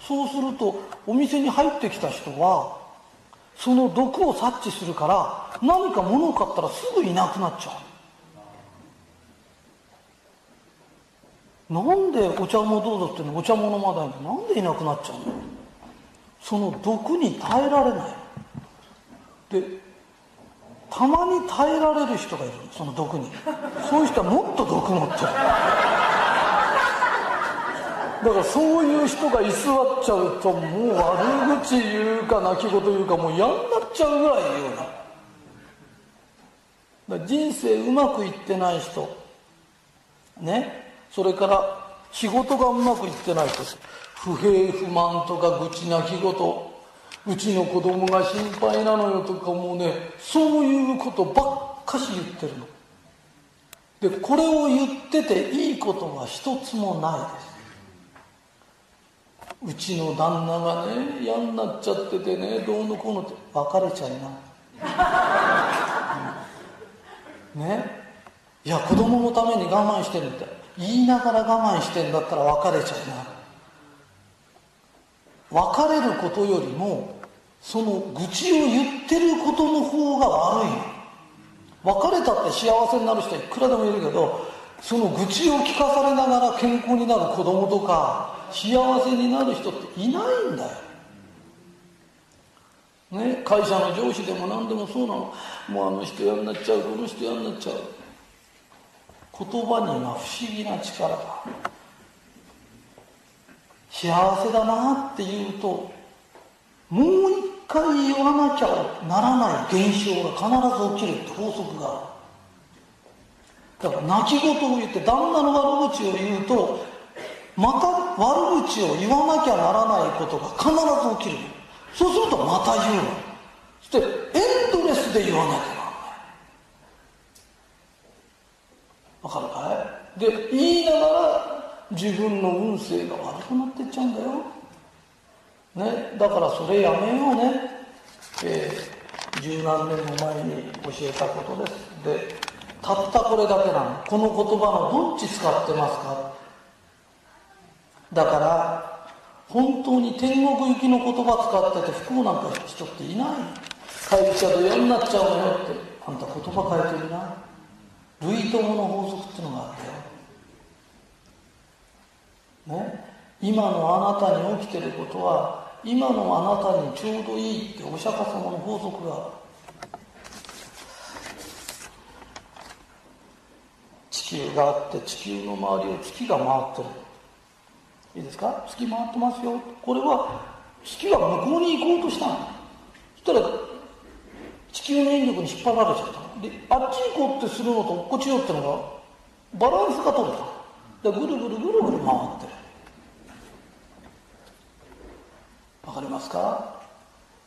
そうするとお店に入ってきた人はその毒を察知するから何か物を買ったらすぐいなくなっちゃうなんでお茶もどうぞってのお茶も飲まないのなんでいなくなっちゃうの？その毒に耐えられない。でたまに耐えられる人がいるその毒に。そういう人はもっと毒持ってる。だからそういう人が居座っちゃうともう悪口言うか泣き言言うかもう嫌になっちゃうぐらい言うな。だ人生うまくいってない人ね。それから仕事がうまくいってないと不平不満とか愚痴泣き言。うちの子供が心配なのよとかもうねそういうことばっかし言ってるの。でこれを言ってていいことは一つもないです。うちの旦那がね嫌になっちゃっててねどうのこうのって別れちゃいな、うん、ね。いや子供のために我慢してるって。言いながら我慢してんだったら別れちゃいな。別れることよりもその愚痴を言ってることの方が悪い。別れたって幸せになる人はいくらでもいるけどその愚痴を聞かされながら健康になる子供とか幸せになる人っていないんだよ。ね、会社の上司でも何でもそうなの。もうあの人嫌になっちゃうこの人嫌になっちゃう。言葉には不思議な力が幸せだなって言うともう一回言わなきゃならない現象が必ず起きるって法則がある。だから泣き言を言って旦那の悪口を言うとまた悪口を言わなきゃならないことが必ず起きる。そうするとまた言うの。そしてエンドレスで言わなきゃならない。わかるかい？で言いながら自分の運勢が悪くなってっちゃうんだよ。ね、だからそれやめようね、えー、十何年も前に教えたことです。でたったこれだけなの。この言葉のどっち使ってますか？だから本当に天国行きの言葉使ってて不幸なんか人っていない。会社で嫌になっちゃうのよってあんた言葉変えてみな類友の法則っていうのがあったよ。ね。今のあなたに起きてることは今のあなたにちょうどいいってお釈迦様の法則が。地球があって地球の周りを月が回ってる。いいですか？月回ってますよ。これは月が向こうに行こうとしたそしたら地球の引力に引っ張られちゃった。であっち行こうってするのとこっちよってのがバランスが取れた。でぐるぐるぐるぐる回ってる。わかりますか、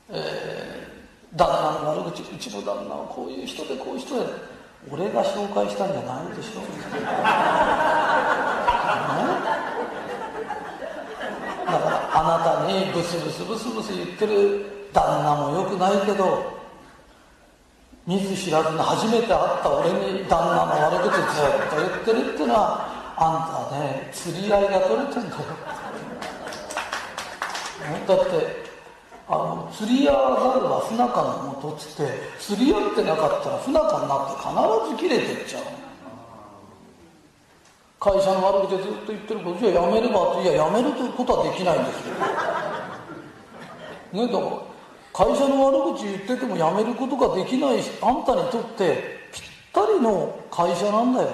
えー、旦那の悪口うちの旦那はこういう人でこういう人で俺が紹介したんじゃないでしょ、ね、だからあなたにブスブスブスブス言ってる旦那もよくないけど見ず知らずに初めて会った俺に旦那の悪口ずっと言ってるっていうのはあんたね釣り合いが取れてんだよ。だってあの釣り合わざるは不仲のもとっつって釣り合ってなかったら不仲になって必ず切れてっちゃう。会社の悪口でずっと言ってることじゃあやめればっていややめるということはできないんですよねだから会社の悪口言っててもやめることができないあんたにとってぴったりの会社なんだよ。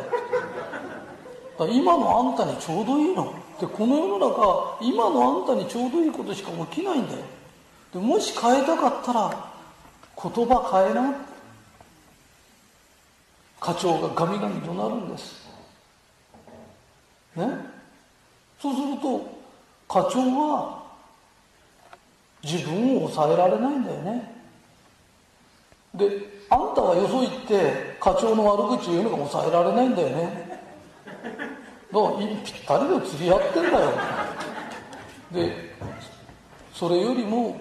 今のあんたにちょうどいいの。でこの世の中今のあんたにちょうどいいことしか起きないんだよ。でもし変えたかったら言葉変えな課長がガミガミ怒鳴るんです。ね？そうすると課長は自分を抑えられないんだよね。であんたはよそ行って課長の悪口言うのが抑えられないんだよね。だからぴったりで釣り合ってんだよ。でそれよりも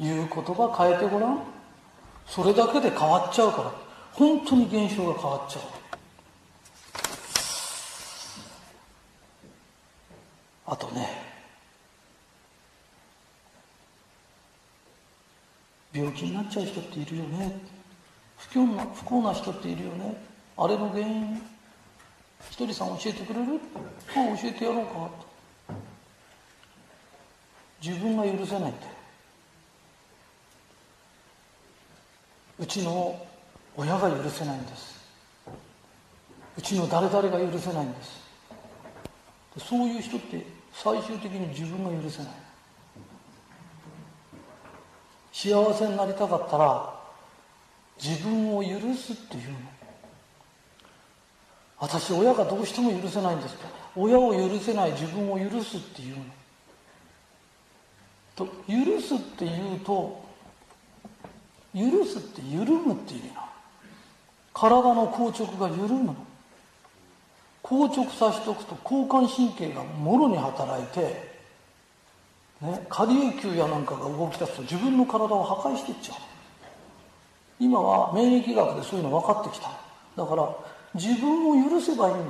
言う言葉変えてごらん。それだけで変わっちゃうから。本当に現象が変わっちゃう。あとね病気になっちゃう人っているよね。不幸な不幸な人っているよね。あれの原因。ひとりさん教えてくれる？あ教えてやろうか自分が許せないんだようちの親が許せないんです。うちの誰々が許せないんです。そういう人って最終的に自分が許せない。幸せになりたかったら自分を許すっていうの。私親がどうしても許せないんです親を許せない自分を許すっていうの。と許すっていうと許すって緩むっていう意味な体の硬直が緩むの。硬直させておくと交感神経がもろに働いて、ね、下流球やなんかが動き出すと自分の体を破壊していっちゃう。今は免疫学でそういうの分かってきただから自分を許せばいいの。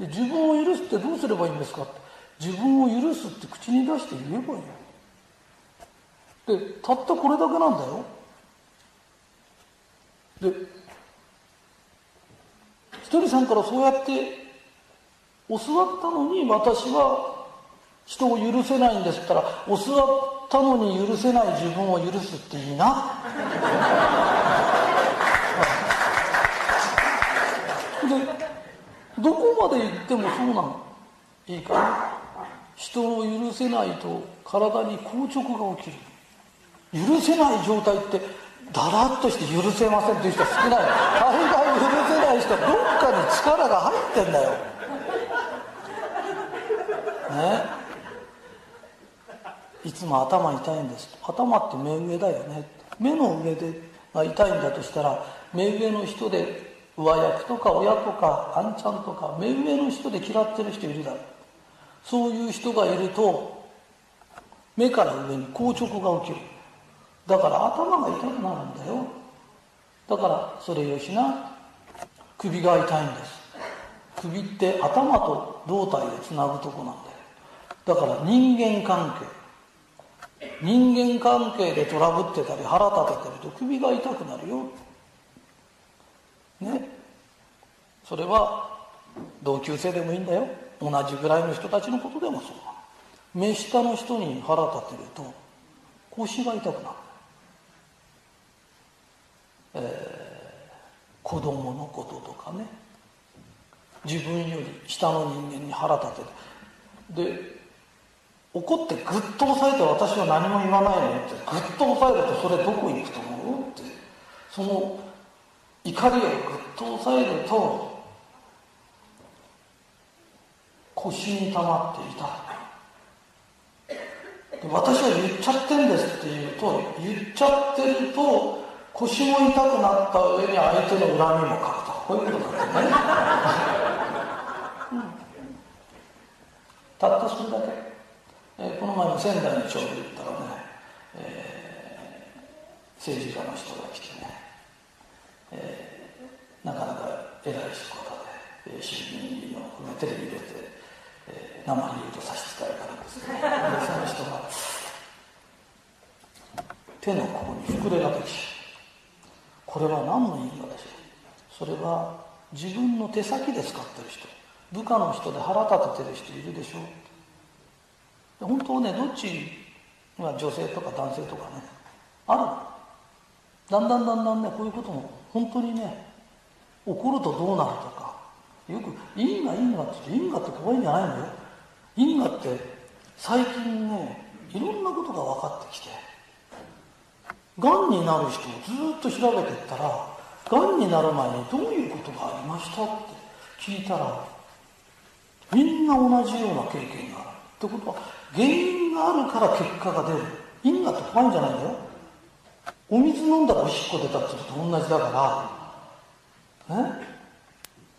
で自分を許すってどうすればいいんですか？って自分を許すって口に出して言えばいいの。でたったこれだけなんだよ。でひとりさんからそうやって教わったのに私は人を許せないんですったら教わったのに許せない自分を許すっていいなでどこまで行ってもそうなのいいか？人を許せないと体に硬直が起きる。許せない状態ってだらっとして許せませんっていう人は少ない。あれが許せない人はどっかに力が入ってんだよ。ね？いつも頭痛いんです。頭って目上だよね。目の上でが痛いんだとしたら目上の人で上役とか親とかあんちゃんとか目上の人で嫌ってる人いるだろう。そういう人がいると目から上に硬直が起きる。だから頭が痛くなるんだよ。だからそれよしな首が痛いんです。首って頭と胴体でつなぐとこなんだよ。だから人間関係。人間関係でトラブってたり腹立ててると首が痛くなるよ。ね。それは同級生でもいいんだよ。同じぐらいの人たちのことでもそう目下の人に腹立てると腰が痛くなる、えー、子供のこととかね。自分より下の人間に腹立ててで怒ってぐっと押さえて私は何も言わないのってぐっと押さえるとそれどこ行くと思うって。その怒りをぐっと押さえると腰に溜まっていた。私は言っちゃってんですって言うと言っちゃってると腰も痛くなった上に相手の恨みもかくと。こういうことなんだよね、うん、たったそれだけ、えー、この前の仙台にちょうど行ったらね、えー、政治家の人が来てね、えー、なかなか偉い仕事で、えー、衆議院議員のテレビ出てえー、生に言うと差し支えからですね。でその人が手のここに膨れができこれは何の因果でしょう？それは自分の手先で使ってる人。部下の人で腹立ててる人いるでしょう？本当はねどっちが女性とか男性とかねあるだんだんだんだんねこういうことも本当にね起こるとどうなるとかよく因果因果って因果って怖いんじゃないのよ。因果って最近ねいろんなことが分かってきてがんになる人をずっと調べてったらがんになる前にどういうことがありましたって聞いたらみんな同じような経験がある。ってことは原因があるから結果が出る。因果って怖いんじゃないんだよ。お水飲んだらおしっこ出たってことと同じだから。ね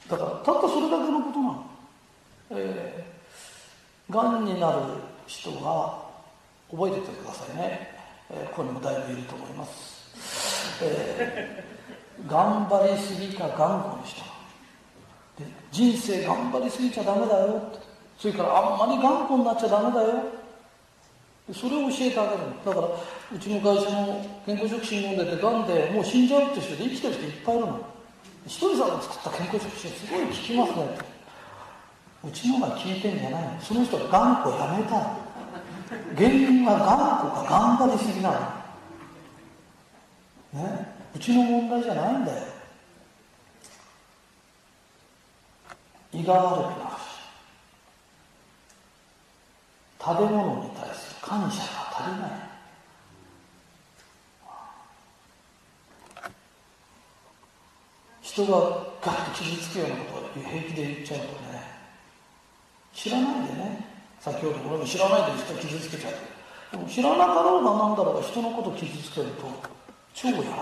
だからたったそれだけのことなの。えー、がんになる人は覚えててくださいね、えー、ここにもだいぶいると思います、えー、頑張りすぎか頑固にした。で人生頑張りすぎちゃダメだよそれからあんまり頑固になっちゃダメだよ。それを教えてあげるだからうちの会社の健康食品飲んでてがんでもう死んじゃうって人で生きてる人いっぱいいるの。ひとりさんが作った健康食品すごい効きますね。うちのが効いてんじゃないの。その人が頑固やめたい。原因は頑固が頑張りすぎなの。ね？うちの問題じゃないんだよ。胃が悪くなるし。食べ物に対する感謝が足りない。人がガッと傷つくようなことを平気で言っちゃうとね。知らないでね。先ほど俺も知らないで人傷つけちゃうでも知らなかろうが何だろうが人のこと傷つけると超やられちゃ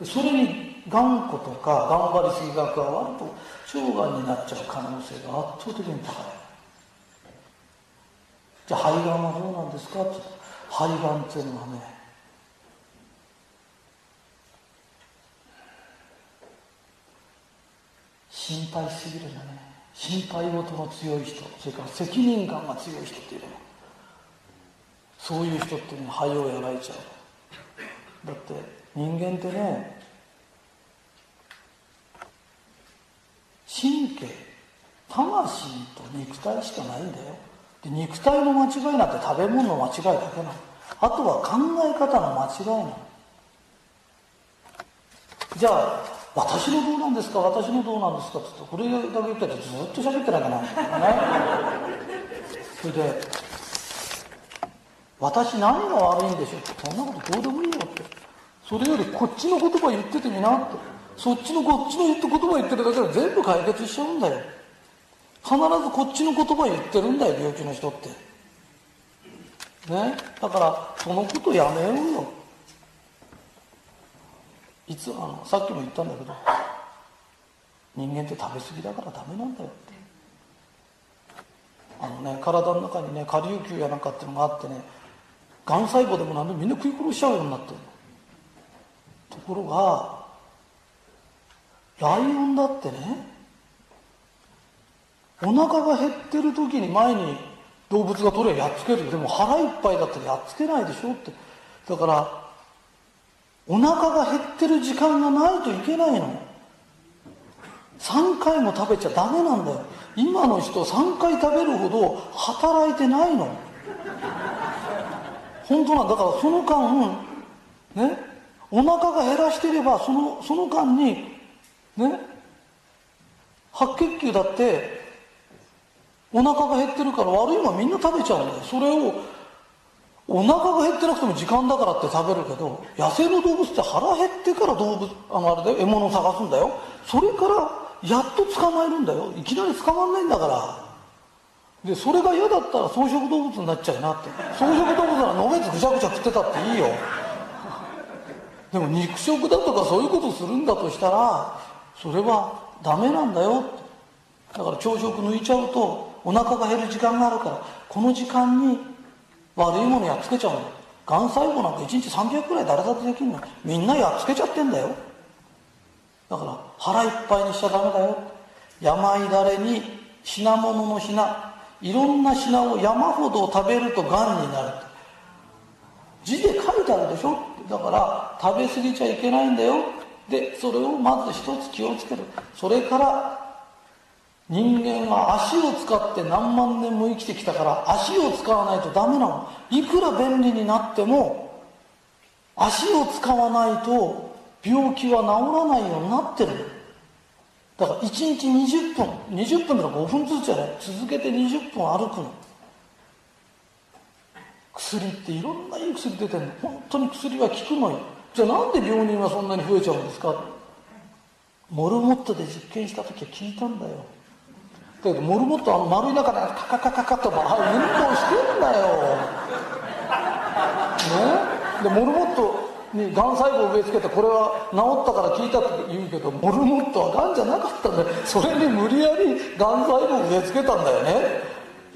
う。でそれに頑固とか頑張りすぎが加わると腸がんになっちゃう可能性が圧倒的に高い。じゃあ肺がんはどうなんですか？って肺がんっていうのはね心配すぎるんだね。心配事の強い人それから責任感が強い人っていうの。はそういう人ってね肺をやられちゃう。だって人間ってね神経魂と肉体しかないんだよ。肉体の間違いなんて食べ物の間違いだけなの。あとは考え方の間違いなの。じゃあ私のどうなんですか？私のどうなんですか？って言ってこれだけ言ったらずっと喋ってなきゃならないね。それで私何が悪いんでしょう？ってそんなことどうでもいいよって。それよりこっちの言葉言っててみなって。そっちのこっちの言った言葉言ってるだけで全部解決しちゃうんだよ。必ずこっちの言葉言ってるんだよ病気の人って。ね？だからそのことやめようよ。いつあのさっきも言ったんだけど人間って食べ過ぎだからダメなんだよって。あのね体の中にね下流球やなんかっていうのがあってねがん細胞でもなんでもみんな食い殺しちゃうようになってるところがライオンだってねお腹が減ってる時に前に動物が取れやっつける。でも腹いっぱいだったらやっつけないでしょって。だからお腹が減ってる時間がないといけないの。3回も食べちゃダメなんだよ。今の人3回食べるほど働いてないの。本当なんだからその間ねお腹が減らしてればそのその間にね白血球だってお腹が減ってるから悪いもんみんな食べちゃうんだよそれをお腹が減ってなくても時間だからって食べるけど野生の動物って腹減ってから動物あのあれだよ獲物を探すんだよ。それからやっと捕まえるんだよ。いきなり捕まんないんだから。でそれが嫌だったら草食動物になっちゃいなって。草食動物ならのべつぐちゃぐちゃ食ってたっていいよ。でも肉食だとかそういうことするんだとしたらそれはダメなんだよだから朝食抜いちゃうとお腹が減る時間があるからこの時間に悪いものやっつけちゃうの。がん細胞なんか1日300くらい誰だってできるの。みんなやっつけちゃってんだよ。だから腹いっぱいにしちゃダメだよ。病だれに品物の品いろんな品を山ほど食べるとがんになる字で書いてあるでしょ。だから食べ過ぎちゃいけないんだよ。でそれをまず一つ気をつける。それから人間は足を使って何万年も生きてきたから足を使わないとダメなの。いくら便利になっても足を使わないと病気は治らないようになってるだから1日20分20分なら5分ずつじゃない。続けて20分歩くの。薬っていろんないい薬出てるの。本当に薬は効くのよ。じゃあなんで病人はそんなに増えちゃうんですか？モルモットで実験した時は聞いたんだよ。だけどモルモットあの丸い中でカカカカカとあ運動してんだよねでモルモットにがん細胞を植え付けてこれは治ったから聞いたって言うけどモルモットはがんじゃなかったんだよそれに無理やりがん細胞を植え付けたんだよね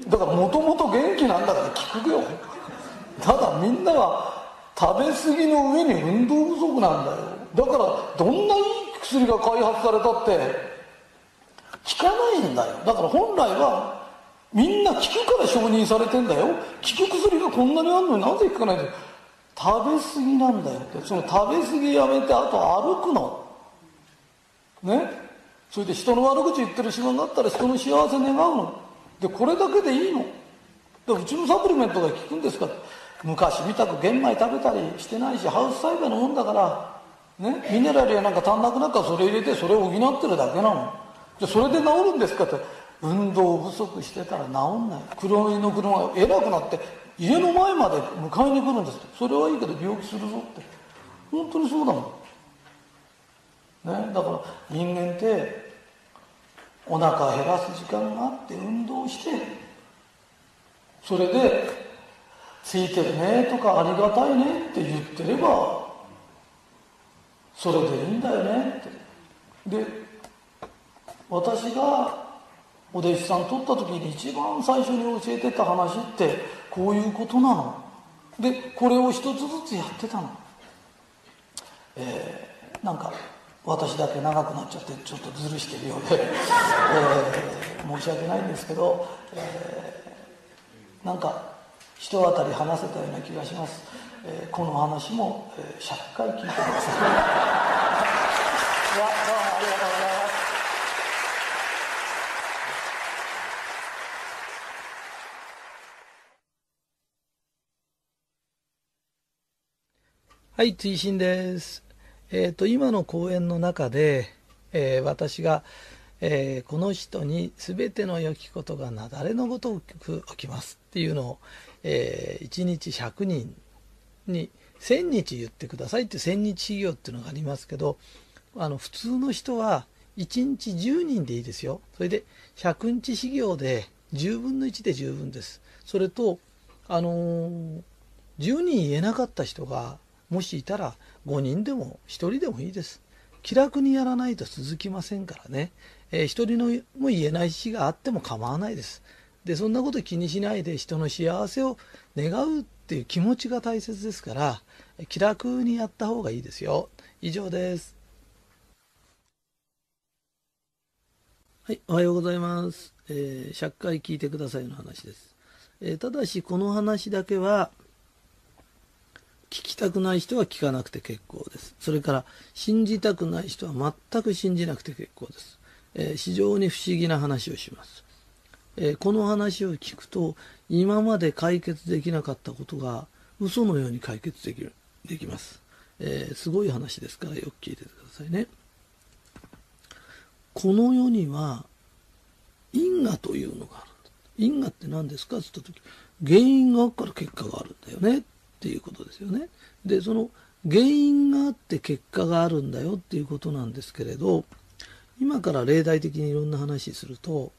だからもともと元気なんだから聞くよただみんなは食べ過ぎの上に運動不足なんだよだからどんないい薬が開発されたって効かないんだよ。だから本来はみんな効くから承認されてんだよ。効く薬がこんなにあるのになぜ効かないんだよ食べ過ぎなんだよって。その食べ過ぎやめてあと歩くの。ね？それで人の悪口言ってる暇があったら人の幸せ願うの。でこれだけでいいの。でうちのサプリメントが効くんですか？昔みたく玄米食べたりしてないしハウス栽培のもんだからね？ミネラルやなんか足んなくなったらそれ入れてそれを補ってるだけなの。じゃそれで治るんですかって。運動不足してたら治んない。黒いの車が偉くなって家の前まで迎えに来るんですそれはいいけど病気するぞって。本当にそうだもん。ね、だから人間ってお腹減らす時間があって運動してそれで「ついてるね」とか「ありがたいね」って言ってればそれでいいんだよねって。で私がお弟子さん取った時に一番最初に教えてた話ってこういうことなの？でこれを一つずつやってたの。えー、なんか私だけ長くなっちゃってちょっとずるしてるようで、えー、申し訳ないんですけど、えー、なんか人当たり話せたような気がします、えー、この話も、えー、100回聞いてくださいどうもありがとうございます。はい、追伸です。えっ、ー、と、今の講演の中で、えー、私が、えー、この人に全ての良きことがなだれのごとく起きますっていうのを、え1日100人に1000日言ってくださいって1000日修行っていうのがありますけど、あの、普通の人は1日10人でいいですよ。それで100日修行で10分の1で十分です。それと、あの10人言えなかった人がもしいたら5人でも1人でもいいです。気楽にやらないと続きませんからね。えー、一人のも言えない日があっても構わないです。で、そんなこと気にしないで人の幸せを願うっていう気持ちが大切ですから、気楽にやった方がいいですよ。以上です。はい、おはようございます。えー、100回聞いてくださいの話です。えー、ただし、この話だけは、聞きたくない人は聞かなくて結構です。それから信じたくない人は全く信じなくて結構です。えー、非常に不思議な話をします、えー、この話を聞くと今まで解決できなかったことが嘘のように解決できるできます、えー、すごい話ですからよく聞いててくださいね。この世には因果というのがある。因果って何ですか？って言った時原因があるから結果があるんだよねっていうことですよね。でその原因があって結果があるんだよっていうことなんですけれど今から例題的にいろんな話すると、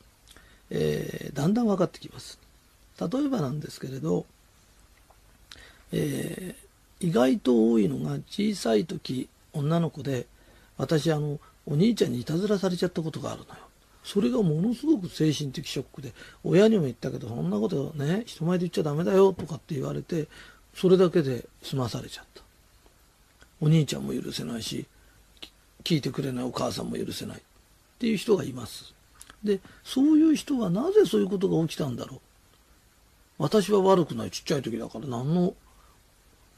えー、だんだん分かってきます。例えばなんですけれど、えー、意外と多いのが小さい時女の子で私あのお兄ちゃんにいたずらされちゃったことがあるのよ。それがものすごく精神的ショックで親にも言ったけどそんなことね人前で言っちゃダメだよとかって言われてそれだけで済まされちゃった。お兄ちゃんも許せないし聞いてくれないお母さんも許せないっていう人がいます。でそういう人はなぜそういうことが起きたんだろう。私は悪くないちっちゃい時だから何の、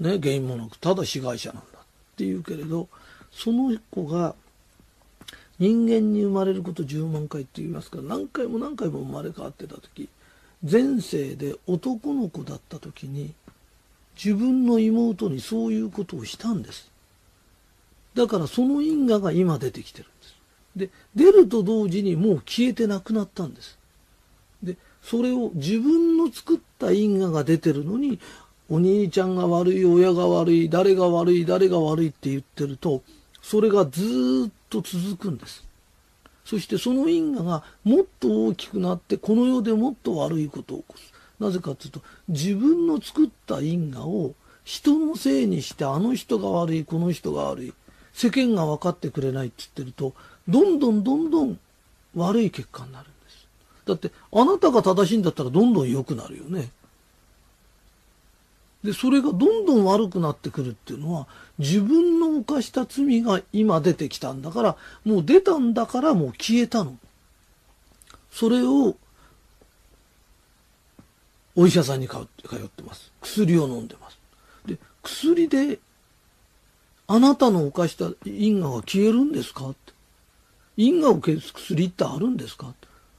ね、原因もなくただ被害者なんだっていうけれどその子が人間に生まれること10万回って言いますから何回も何回も生まれ変わってた時前世で男の子だった時に自分の妹にそういうことをしたんです。だからその因果が今出てきてるんです。で、出ると同時にもう消えてなくなったんです。で、それを自分の作った因果が出てるのに、お兄ちゃんが悪い、親が悪い、誰が悪い、誰が悪いって言ってると、それがずっと続くんです。そしてその因果がもっと大きくなって、この世でもっと悪いことを起こす。なぜかというと自分の作った因果を人のせいにしてあの人が悪いこの人が悪い世間が分かってくれないって言ってるとどんどんどんどん悪い結果になるんです。だってあなたが正しいんだったらどんどん良くなるよね。でそれがどんどん悪くなってくるっていうのは自分の犯した罪が今出てきたんだからもう出たんだからもう消えたの。それをお医者さんに通ってます。薬を飲んでます。で、薬で、あなたの犯した因果が消えるんですか？って。因果を消す薬ってあるんですか？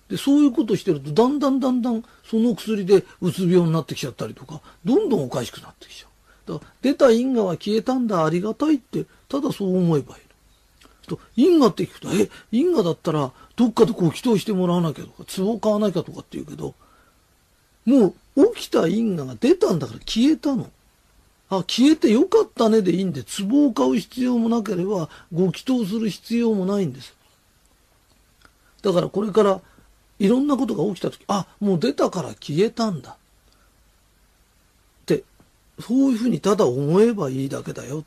で、そういうことしてると、だんだんだんだんその薬でうつ病になってきちゃったりとか、どんどんおかしくなってきちゃう。だから、出た因果は消えたんだ、ありがたいって、ただそう思えばいいと因果って聞くと、え、因果だったら、どっかでこう祈祷してもらわなきゃとか、壺買わなきゃとかって言うけど、もう起きた因果が出たんだから消えたの。あ、消えてよかったねでいいんで、壺を買う必要もなければ、ご祈祷する必要もないんです。だからこれからいろんなことが起きた時、あ、もう出たから消えたんだ。って、そういうふうにただ思えばいいだけだよ。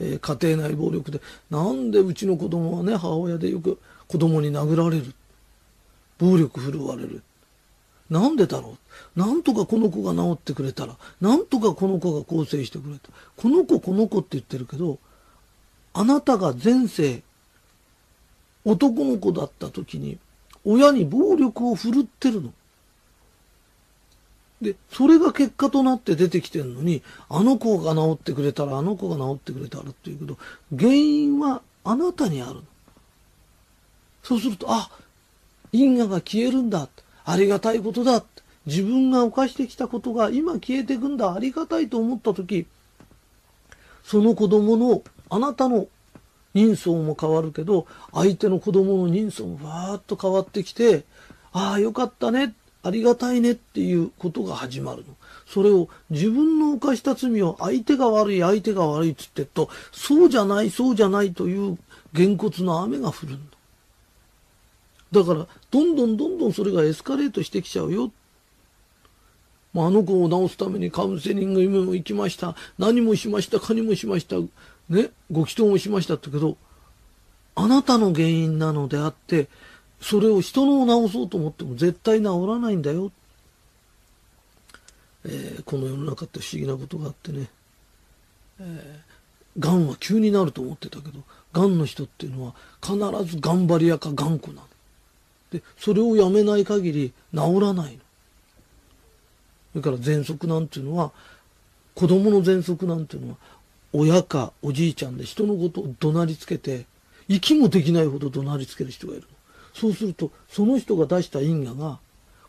えー、家庭内暴力で、なんでうちの子供はね、母親でよく子供に殴られる。暴力振るわれる。なんでだろう？なんとかこの子が治ってくれたら、なんとかこの子が更生してくれた。この子、この子って言ってるけど、あなたが前世、男の子だった時に、親に暴力を振るってるの。で、それが結果となって出てきてるのに、あの子が治ってくれたら、あの子が治ってくれたらっていうけど、原因はあなたにあるの。そうすると、あ、因果が消えるんだ。ありがたいことだ。自分が犯してきたことが今消えていくんだ。ありがたいと思ったとき、その子供の、あなたの人相も変わるけど、相手の子供の人相もわーっと変わってきて、ああ、よかったね。ありがたいねっていうことが始まるの。それを自分の犯した罪を相手が悪い、相手が悪いっつってと、そうじゃない、そうじゃないというげんこつの雨が降るんだ。から、どんどんどんどんそれがエスカレートしてきちゃうよ。まあ、あの子を治すためにカウンセリングにも行きました。何もしました、かにもしました。ね、ご祈祷もしましたってけど、あなたの原因なのであって、それを人のを治そうと思っても絶対治らないんだよ。えー、この世の中って不思議なことがあってね、えー、癌は急になると思ってたけど、癌の人っていうのは必ず頑張り屋か頑固なの。で、それをやめない限り治らないの。それから喘息なんていうのは、子供の喘息なんていうのは、親かおじいちゃんで人のことを怒鳴りつけて、息もできないほど怒鳴りつける人がいるの。そうすると、その人が出した因果が、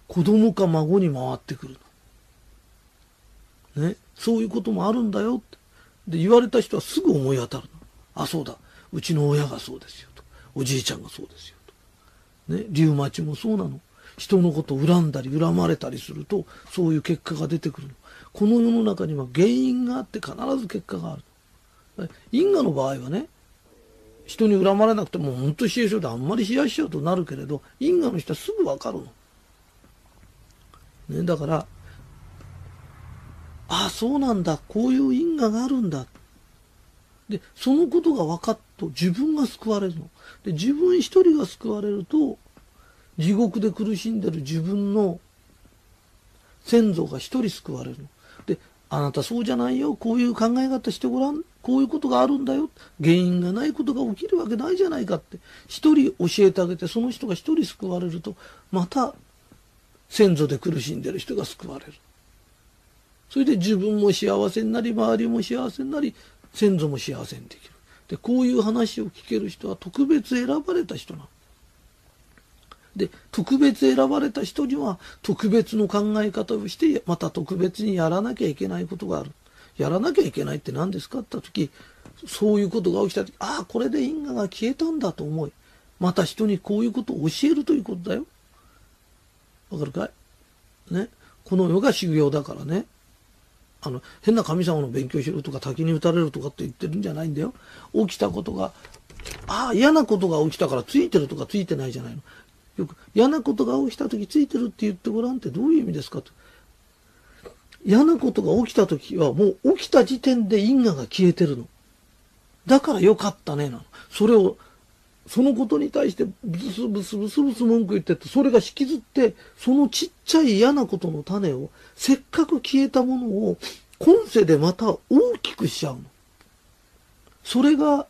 子供か孫に回ってくるの。ね？そういうこともあるんだよって。で、言われた人はすぐ思い当たるの。あ、そうだ。うちの親がそうですよと。おじいちゃんがそうですよ。ね。リウマチもそうなの。人のことを恨んだり恨まれたりすると、そういう結果が出てくるの。この世の中には原因があって必ず結果がある。因果の場合はね、人に恨まれなくても本当に冷え性であんまり冷やしちゃうとなるけれど、因果の人はすぐわかるの。ね、だから、ああ、そうなんだ、こういう因果があるんだ。で、そのことが分かっと自分が救われるの。で、自分一人が救われると、地獄で苦しんでる自分の先祖が一人救われるの。で、あなたそうじゃないよ。こういう考え方してごらん。こういうことがあるんだよ。原因がないことが起きるわけないじゃないかって。一人教えてあげて、その人が一人救われると、また先祖で苦しんでる人が救われる。それで自分も幸せになり、周りも幸せになり、先祖も幸せにできる。で、こういう話を聞ける人は特別選ばれた人なの。で、特別選ばれた人には特別の考え方をして、また特別にやらなきゃいけないことがある。やらなきゃいけないって何ですかって言った時、そういうことが起きた時、ああ、これで因果が消えたんだと思い、また人にこういうことを教えるということだよ。わかるかい？ね。この世が修行だからね。あの、変な神様の勉強しろとか滝に打たれるとかって言ってるんじゃないんだよ。起きたことが、ああ、嫌なことが起きたからついてるとかついてないじゃないの。よく、嫌なことが起きた時ついてるって言ってごらんってどういう意味ですかと。嫌なことが起きた時はもう起きた時点で因果が消えてるの。だからよかったねなの。それを、そのことに対してブスブスブスブス文句言ってって、それが引きずって、そのちっちゃい嫌なことの種を、せっかく消えたものを、今世でまた大きくしちゃうの。それが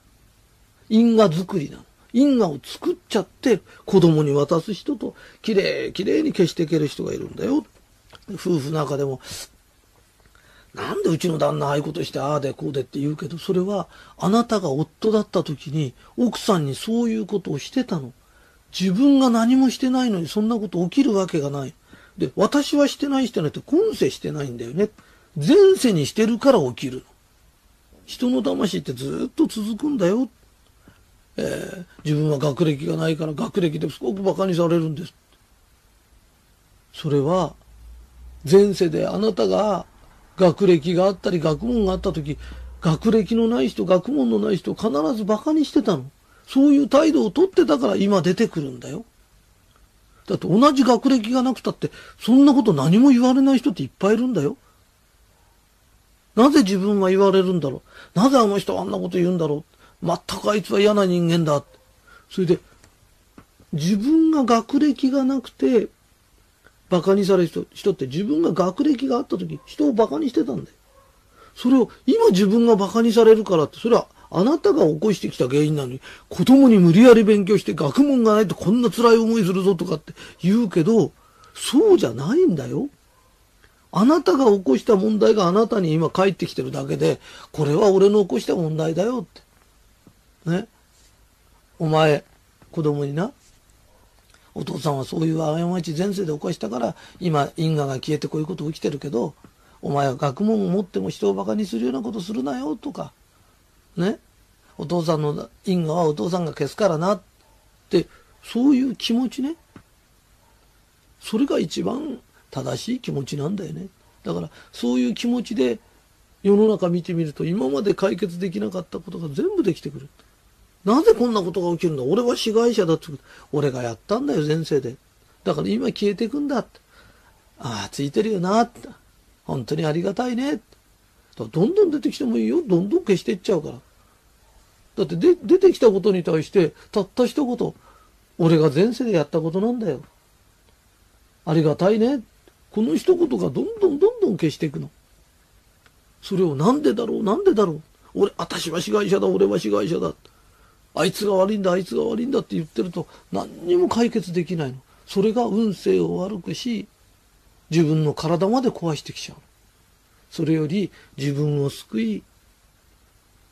因果作りなの。因果を作っちゃって子供に渡す人と、きれいきれいに消していける人がいるんだよ。夫婦の中でもなんでうちの旦那ああいうことしてああでこうでって言うけど、それはあなたが夫だった時に奥さんにそういうことをしてたの。自分が何もしてないのにそんなこと起きるわけがない。で、私はしてないしてないって今世してないんだよね。前世にしてるから起きるの。人の魂ってずっと続くんだよ。えー、自分は学歴がないから学歴ですごく馬鹿にされるんです。それは前世であなたが学歴があったり学問があった時、学歴のない人、学問のない人必ず馬鹿にしてたの。そういう態度をとってたから今出てくるんだよ。だって同じ学歴がなくたって、そんなこと何も言われない人っていっぱいいるんだよ。なぜ自分は言われるんだろうなぜあの人はあんなこと言うんだろう全くあいつは嫌な人間だ。それで、自分が学歴がなくて、馬鹿にされる人って自分が学歴があった時、人を馬鹿にしてたんだよ。それを今自分が馬鹿にされるからって、それはあなたが起こしてきた原因なのに、子供に無理やり勉強して学問がないとこんな辛い思いするぞとかって言うけど、そうじゃないんだよ。あなたが起こした問題があなたに今返ってきてるだけで、これは俺の起こした問題だよって。ね。お前、子供にな、お父さんはそういう過ち前世で犯したから、今因果が消えてこういうこと起きてるけど、お前は学問を持っても人を馬鹿にするようなことするなよとか、ね？お父さんの因果はお父さんが消すからなって、そういう気持ちね。それが一番正しい気持ちなんだよね。だからそういう気持ちで世の中見てみると今まで解決できなかったことが全部できてくる。なぜこんなことが起きるんだ？俺は被害者だって。俺がやったんだよ、前世で。だから今消えていくんだって。ああ、ついてるよなって。本当にありがたいねって。どんどん出てきてもいいよ。どんどん消していっちゃうから。だってで出てきたことに対して、たった一言、俺が前世でやったことなんだよ。ありがたいね。この一言がどんどんどんどん消していくの。それをなんでだろう、なんでだろう？俺、私は被害者だ、俺は被害者だ。あいつが悪いんだ、あいつが悪いんだって言ってると何にも解決できないの。それが運勢を悪くし、自分の体まで壊してきちゃう。それより自分を救い、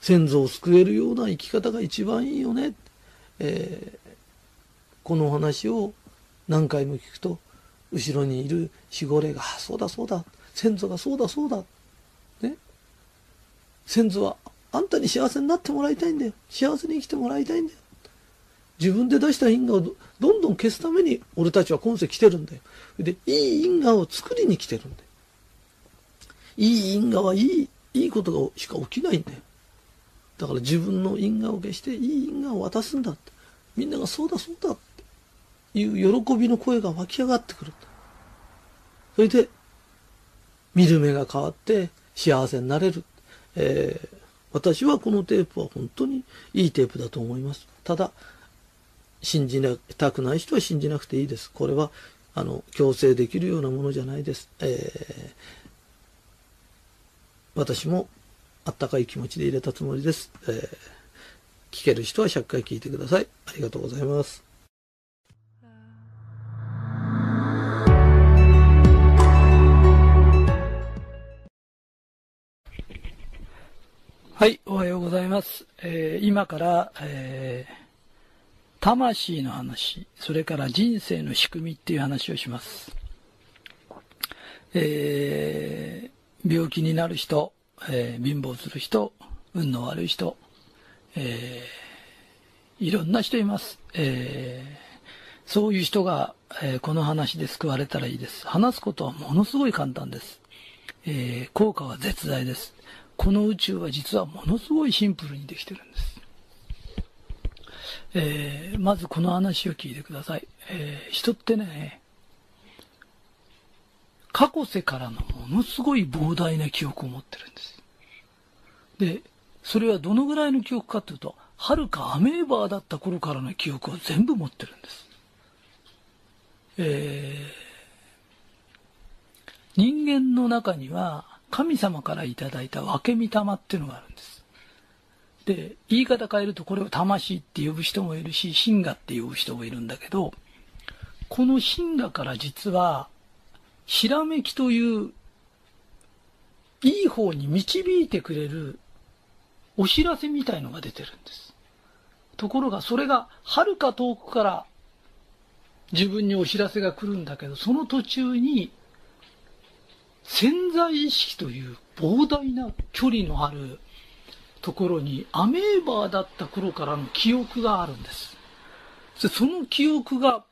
先祖を救えるような生き方が一番いいよね。えー、このお話を何回も聞くと、後ろにいる守護霊が、そうだそうだ、先祖がそうだそうだ、ね。先祖はあんたに幸せになってもらいたいんだよ。幸せに生きてもらいたいんだよ。自分で出した因果をどんどん消すために俺たちは今世来てるんだよ。で、いい因果を作りに来てるんだよ。いい因果はいい、いいことがしか起きないんだよ。だから自分の因果を消していい因果を渡すんだって。みんながそうだそうだっていう喜びの声が湧き上がってくる。それで、見る目が変わって幸せになれる。えー、私はこのテープは本当にいいテープだと思います。ただ、信じたくない人は信じなくていいです。これは、あの、強制できるようなものじゃないです。えー、私もあったかい気持ちで入れたつもりです。えー、聞ける人は100回聞いてください。ありがとうございます。はい、おはようございます。えー、今から、えー、魂の話、それから人生の仕組みっていう話をします。えー、病気になる人、え、貧乏する人、運の悪い人、えー、いろんな人います。え、そういう人が、え、この話で救われたらいいです。話すことはものすごい簡単です。え、効果は絶大です。この宇宙は実はものすごいシンプルにできてるんです。えー、まずこの話を聞いてください。えー、人ってね、過去世からのものすごい膨大な記憶を持ってるんです。で、それはどのぐらいの記憶かというと、はるかアメーバーだった頃からの記憶を全部持ってるんです。えー、人間の中には神様からいただいた分け御霊っていうのがあるんです。で、言い方変えるとこれを魂って呼ぶ人もいるし、神我って呼ぶ人もいるんだけど、この神我から実は、ひらめきという、いい方に導いてくれるお知らせみたいのが出てるんです。ところがそれが遥か遠くから自分にお知らせが来るんだけど、その途中に潜在意識という膨大な距離のあるところにアメーバーだった頃からの記憶があるんです。その記憶が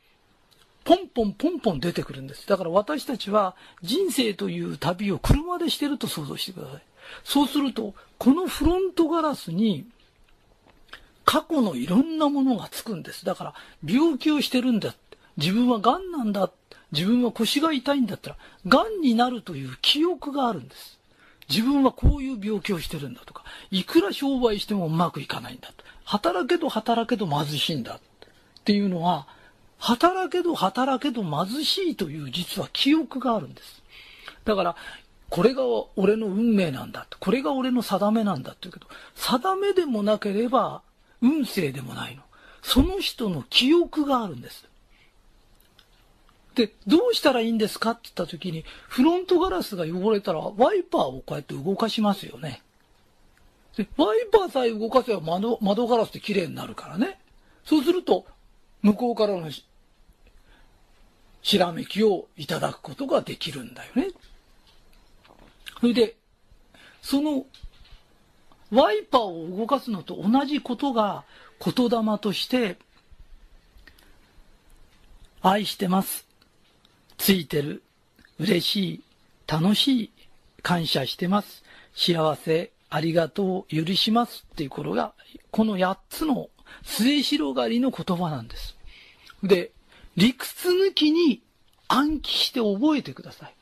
ポンポンポンポン出てくるんです。だから私たちは人生という旅を車でしてると想像してください。そうすると、このフロントガラスに過去のいろんなものがつくんです。だから病気をしてるんだ。自分は癌なんだ。自分は腰が痛いんだったら、癌になるという記憶があるんです。自分はこういう病気をしてるんだとか、いくら商売してもうまくいかないんだと。働けど働けど貧しいんだっていうのは、働けど働けど貧しいという実は記憶があるんです。だから、これが俺の運命なんだ。これが俺の定めなんだって言うけど、定めでもなければ運勢でもないの。その人の記憶があるんです。で、どうしたらいいんですかって言った時に、フロントガラスが汚れたら、ワイパーをこうやって動かしますよね。で、ワイパーさえ動かせば窓、窓ガラスって綺麗になるからね。そうすると、向こうからのひらめきをいただくことができるんだよね。それで、その、ワイパーを動かすのと同じことが言霊として、愛してます。ついてる。嬉しい。楽しい。感謝してます。幸せ。ありがとう。許します。っていうことが、この8つの末広がりの言葉なんです。で、理屈抜きに暗記して覚えてください。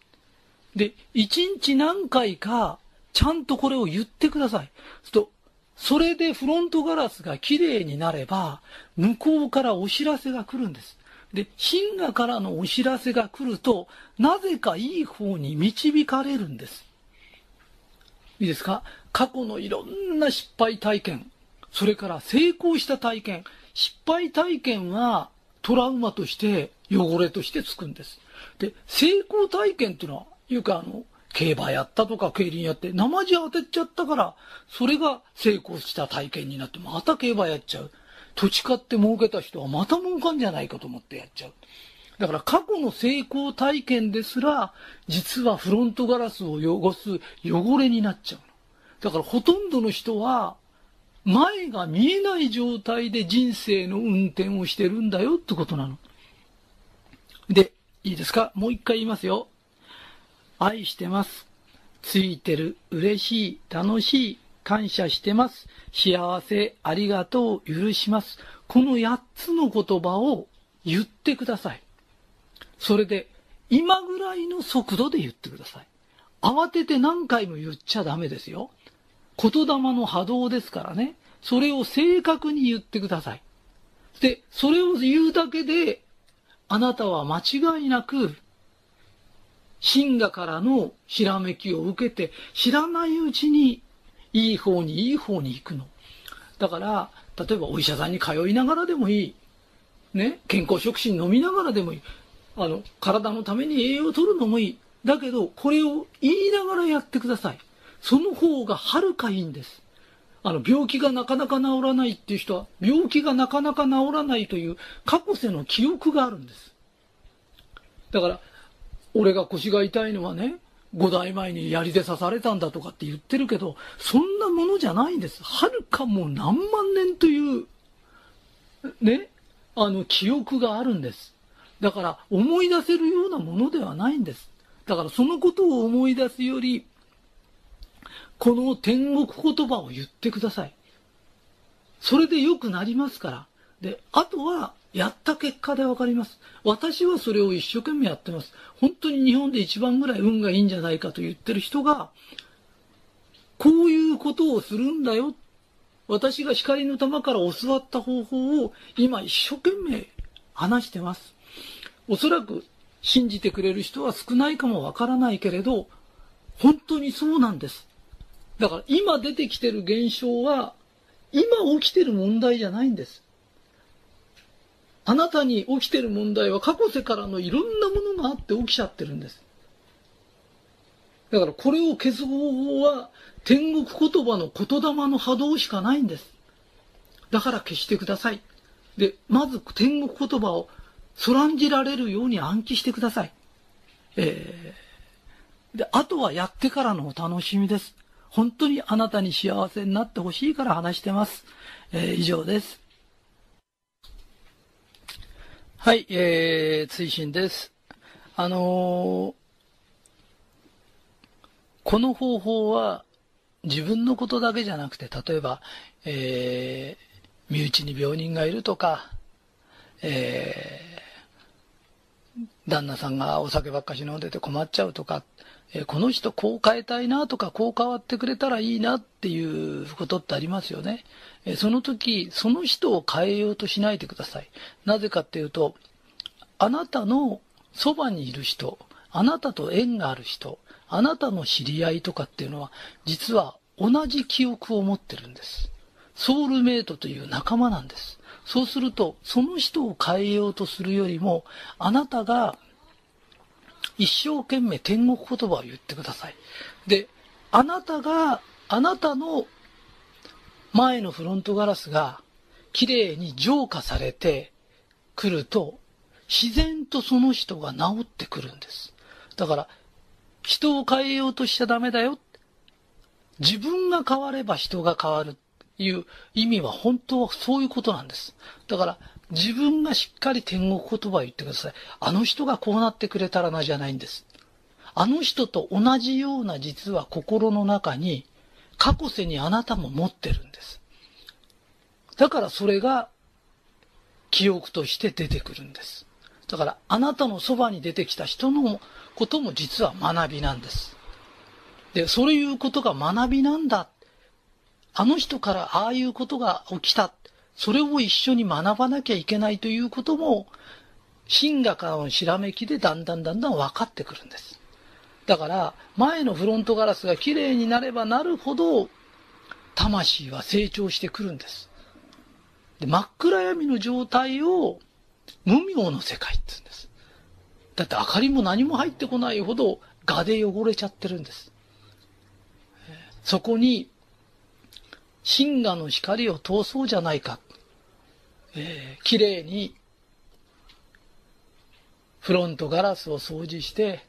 で、一日何回か、ちゃんとこれを言ってください。と、それでフロントガラスが綺麗になれば、向こうからお知らせが来るんです。で、シンからのお知らせが来ると、なぜかいい方に導かれるんです。いいですか？過去のいろんな失敗体験、それから成功した体験、失敗体験はトラウマとして汚れとしてつくんです。で、成功体験っていうのは、いうかあの、競馬やったとか競輪やって、生地当てちゃったから、それが成功した体験になって、また競馬やっちゃう。土地買って儲けた人はまた儲かんじゃないかと思ってやっちゃう。だから過去の成功体験ですら、実はフロントガラスを汚す汚れになっちゃうの。だからほとんどの人は、前が見えない状態で人生の運転をしてるんだよってことなの。で、いいですか？もう一回言いますよ。愛してます。ついてる、嬉しい、楽しい、感謝してます。幸せ、ありがとう、許します。この8つの言葉を言ってください。それで、今ぐらいの速度で言ってください。慌てて何回も言っちゃダメですよ。言霊の波動ですからね。それを正確に言ってください。で、それを言うだけで、あなたは間違いなく、神河からのひらめきを受けて、知らないうちに、いい方にいい方に行くの。だから、例えばお医者さんに通いながらでもいい。ね、健康食品飲みながらでもいい。あの、体のために栄養を取るのもいい。だけど、これを言いながらやってください。その方がはるかいいんです。あの、病気がなかなか治らないっていう人は、病気がなかなか治らないという過去世の記憶があるんです。だから、俺が腰が痛いのはね、5代前に槍で刺されたんだとかって言ってるけど、そんなものじゃないんです。はるかもう何万年という、ね、あの、記憶があるんです。だから、思い出せるようなものではないんです。だから、そのことを思い出すより、この天国言葉を言ってください。それで良くなりますから。で、あとは、やった結果でわかります。私はそれを一生懸命やってます。本当に日本で一番ぐらい運がいいんじゃないかと言ってる人が、こういうことをするんだよ。私が光の玉から教わった方法を今一生懸命話してます。おそらく信じてくれる人は少ないかもわからないけれど、本当にそうなんです。だから今出てきてる現象は、今起きてる問題じゃないんです。あなたに起きてる問題は過去世からのいろんなものがあって起きちゃってるんです。だからこれを消す方法は天国言葉の言霊の波動しかないんです。だから消してください。で、まず天国言葉をそらんじられるように暗記してください。えー、で、あとはやってからのお楽しみです。本当にあなたに幸せになってほしいから話してます。えー、以上です。はい、えー、追伸です。あのーこの方法は自分のことだけじゃなくて、例えば、えー、身内に病人がいるとか、えー、旦那さんがお酒ばっかし飲んでて困っちゃうとか、えーこの人こう変えたいなとか、こう変わってくれたらいいなっていうことってありますよね。その時、その人を変えようとしないでください。なぜかっていうと、あなたのそばにいる人、あなたと縁がある人、あなたの知り合いとかっていうのは、実は同じ記憶を持ってるんです。ソウルメイトという仲間なんです。そうすると、その人を変えようとするよりも、あなたが一生懸命天国言葉を言ってください。で、あなたが、あなたの前のフロントガラスが綺麗に浄化されてくると、自然とその人が治ってくるんです。だから、人を変えようとしちゃダメだよ。自分が変われば人が変わるっていう意味は本当はそういうことなんです。だから、自分がしっかり天国言葉を言ってください。あの人がこうなってくれたらなじゃないんです。あの人と同じような実は心の中に過去世にあなたも持ってるんです。だからそれが記憶として出てくるんです。だからあなたのそばに出てきた人のことも実は学びなんです。で、そういうことが学びなんだ。あの人からああいうことが起きた。それを一緒に学ばなきゃいけないということも、真がからのしらめきでだんだんだんだん分かってくるんです。だから、前のフロントガラスが綺麗になればなるほど、魂は成長してくるんです。で真っ暗闇の状態を無明の世界って言うんです。だって明かりも何も入ってこないほど画で汚れちゃってるんです。そこに、真我の光を通そうじゃないか。えー、綺麗に、フロントガラスを掃除して、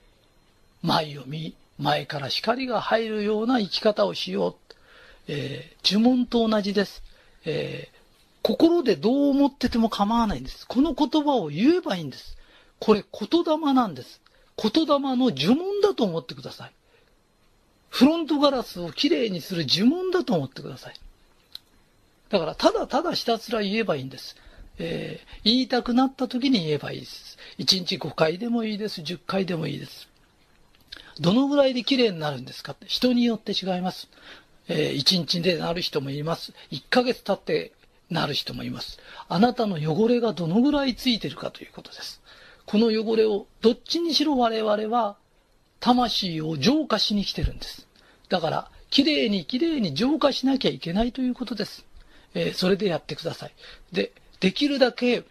前を見、前から光が入るような生き方をしよう。えー呪文と同じです。えー心でどう思ってても構わないんです。この言葉を言えばいいんです。これ言霊なんです。言霊の呪文だと思ってください。フロントガラスをきれいにする呪文だと思ってください。だから、ただただひたすら言えばいいんです。えー言いたくなった時に言えばいいです。1日5回でもいいです。10回でもいいです。どのぐらいで綺麗になるんですかって人によって違います。えー1日でなる人もいます。1ヶ月経ってなる人もいます。あなたの汚れがどのぐらいついてるかということです。この汚れをどっちにしろ我々は魂を浄化しに来てるんです。だから、きれいにきれいに浄化しなきゃいけないということです。えーそれでやってください。で、できるだけ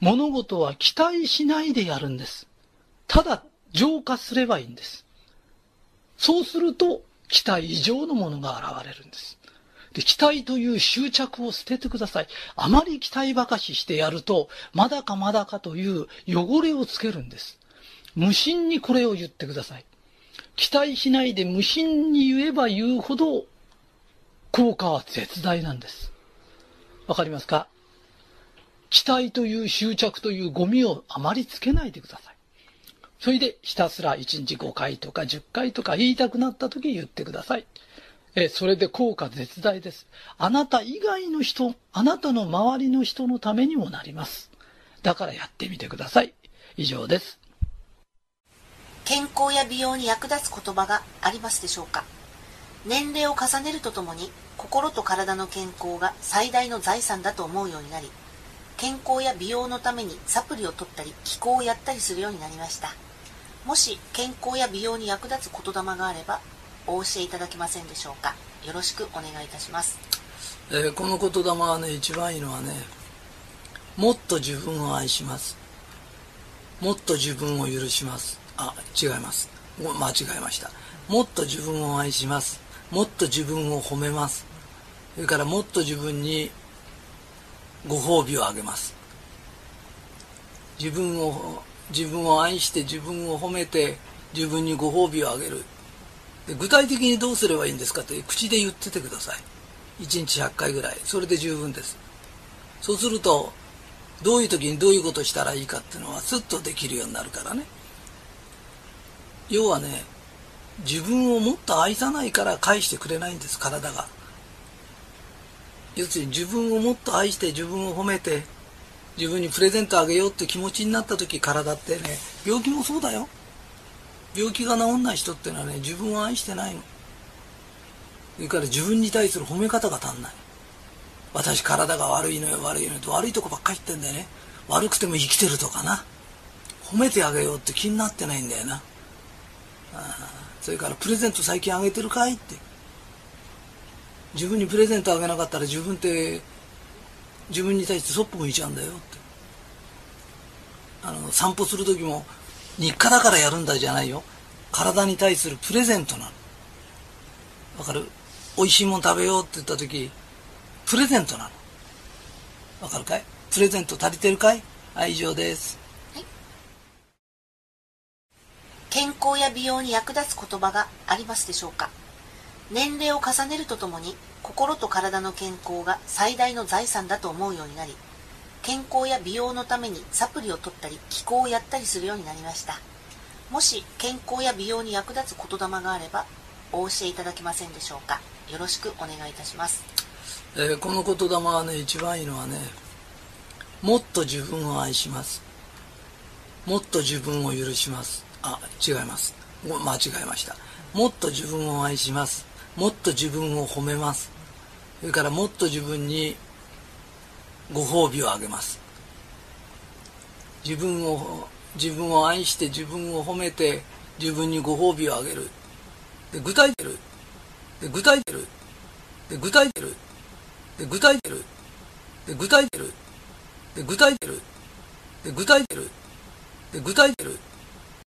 物事は期待しないでやるんです。ただ浄化すればいいんです。そうすると、期待以上のものが現れるんです。で、期待という執着を捨ててください。あまり期待ばかししてやると、まだかまだかという汚れをつけるんです。無心にこれを言ってください。期待しないで無心に言えば言うほど、効果は絶大なんです。わかりますか？期待という執着というゴミをあまりつけないでください。それでひたすら1日5回とか10回とか言いたくなった時言ってください。えそれで効果絶大です。あなた以外の人、あなたの周りの人のためにもなります。だからやってみてください。以上です。健康や美容に役立つ言葉がありますでしょうか？年齢を重ねるとともに心と体の健康が最大の財産だと思うようになり健康や美容のためにサプリを取ったり気候をやったりするようになりましたもし健康や美容に役立つ言霊があればお教えいただけませんでしょうか？よろしくお願いいたしますえーこの言霊はね、一番いいのはね、もっと自分を愛します。もっと自分を許します。あ、違います。間違えました。もっと自分を愛します。もっと自分を褒めます。それからもっと自分にご褒美をあげます。自分を、自分を愛して自分を褒めて自分にご褒美をあげる。で具体的にどうすればいいんですかって口で言っててください。1日100回ぐらいそれで十分ですそうするとどういう時にどういうことしたらいいかっていうのはスッとできるようになるからね要はね自分をもっと愛さないから返してくれないんです体が要するに自分をもっと愛して自分を褒めて自分にプレゼントあげようって気持ちになった時体ってね病気もそうだよ。病気が治んない人ってのはね自分を愛してないの。それから自分に対する褒め方が足んない。私体が悪いのよ悪いのよ。と悪いとこばっかり言ってんだよね。悪くても生きてるとかな。褒めてあげようって気になってないんだよな。それからプレゼント最近あげてるかいって。自分にプレゼントあげなかったら自分って自分に対してそっぽ向いちゃうんだよって。あの散歩する時も日課だからやるんだじゃないよ。体に対するプレゼントなの。わかる？美味しいもん食べようって言った時プレゼントなの。わかるかい？プレゼント足りてるかい？はい以上です、はい、健康や美容に役立つ言葉がありますでしょうか？年齢を重ねるとともに心と体の健康が最大の財産だと思うようになり健康や美容のためにサプリを取ったり気候をやったりするようになりました。もし健康や美容に役立つ言霊があればお教えいただけませんでしょうか。よろしくお願いいたします、えー、この言霊はね一番いいのはねもっと自分を愛します。もっと自分を許します。あ違います。間違えました。もっと自分を愛します。もっと自分を褒めます。それからもっと自分にご褒美をあげます。自分を自分を愛して自分を褒めて自分にご褒美をあげる。で具体出るで具体出るで具体出るで具体出るで具体出るで具体出るで具体出るで具体出る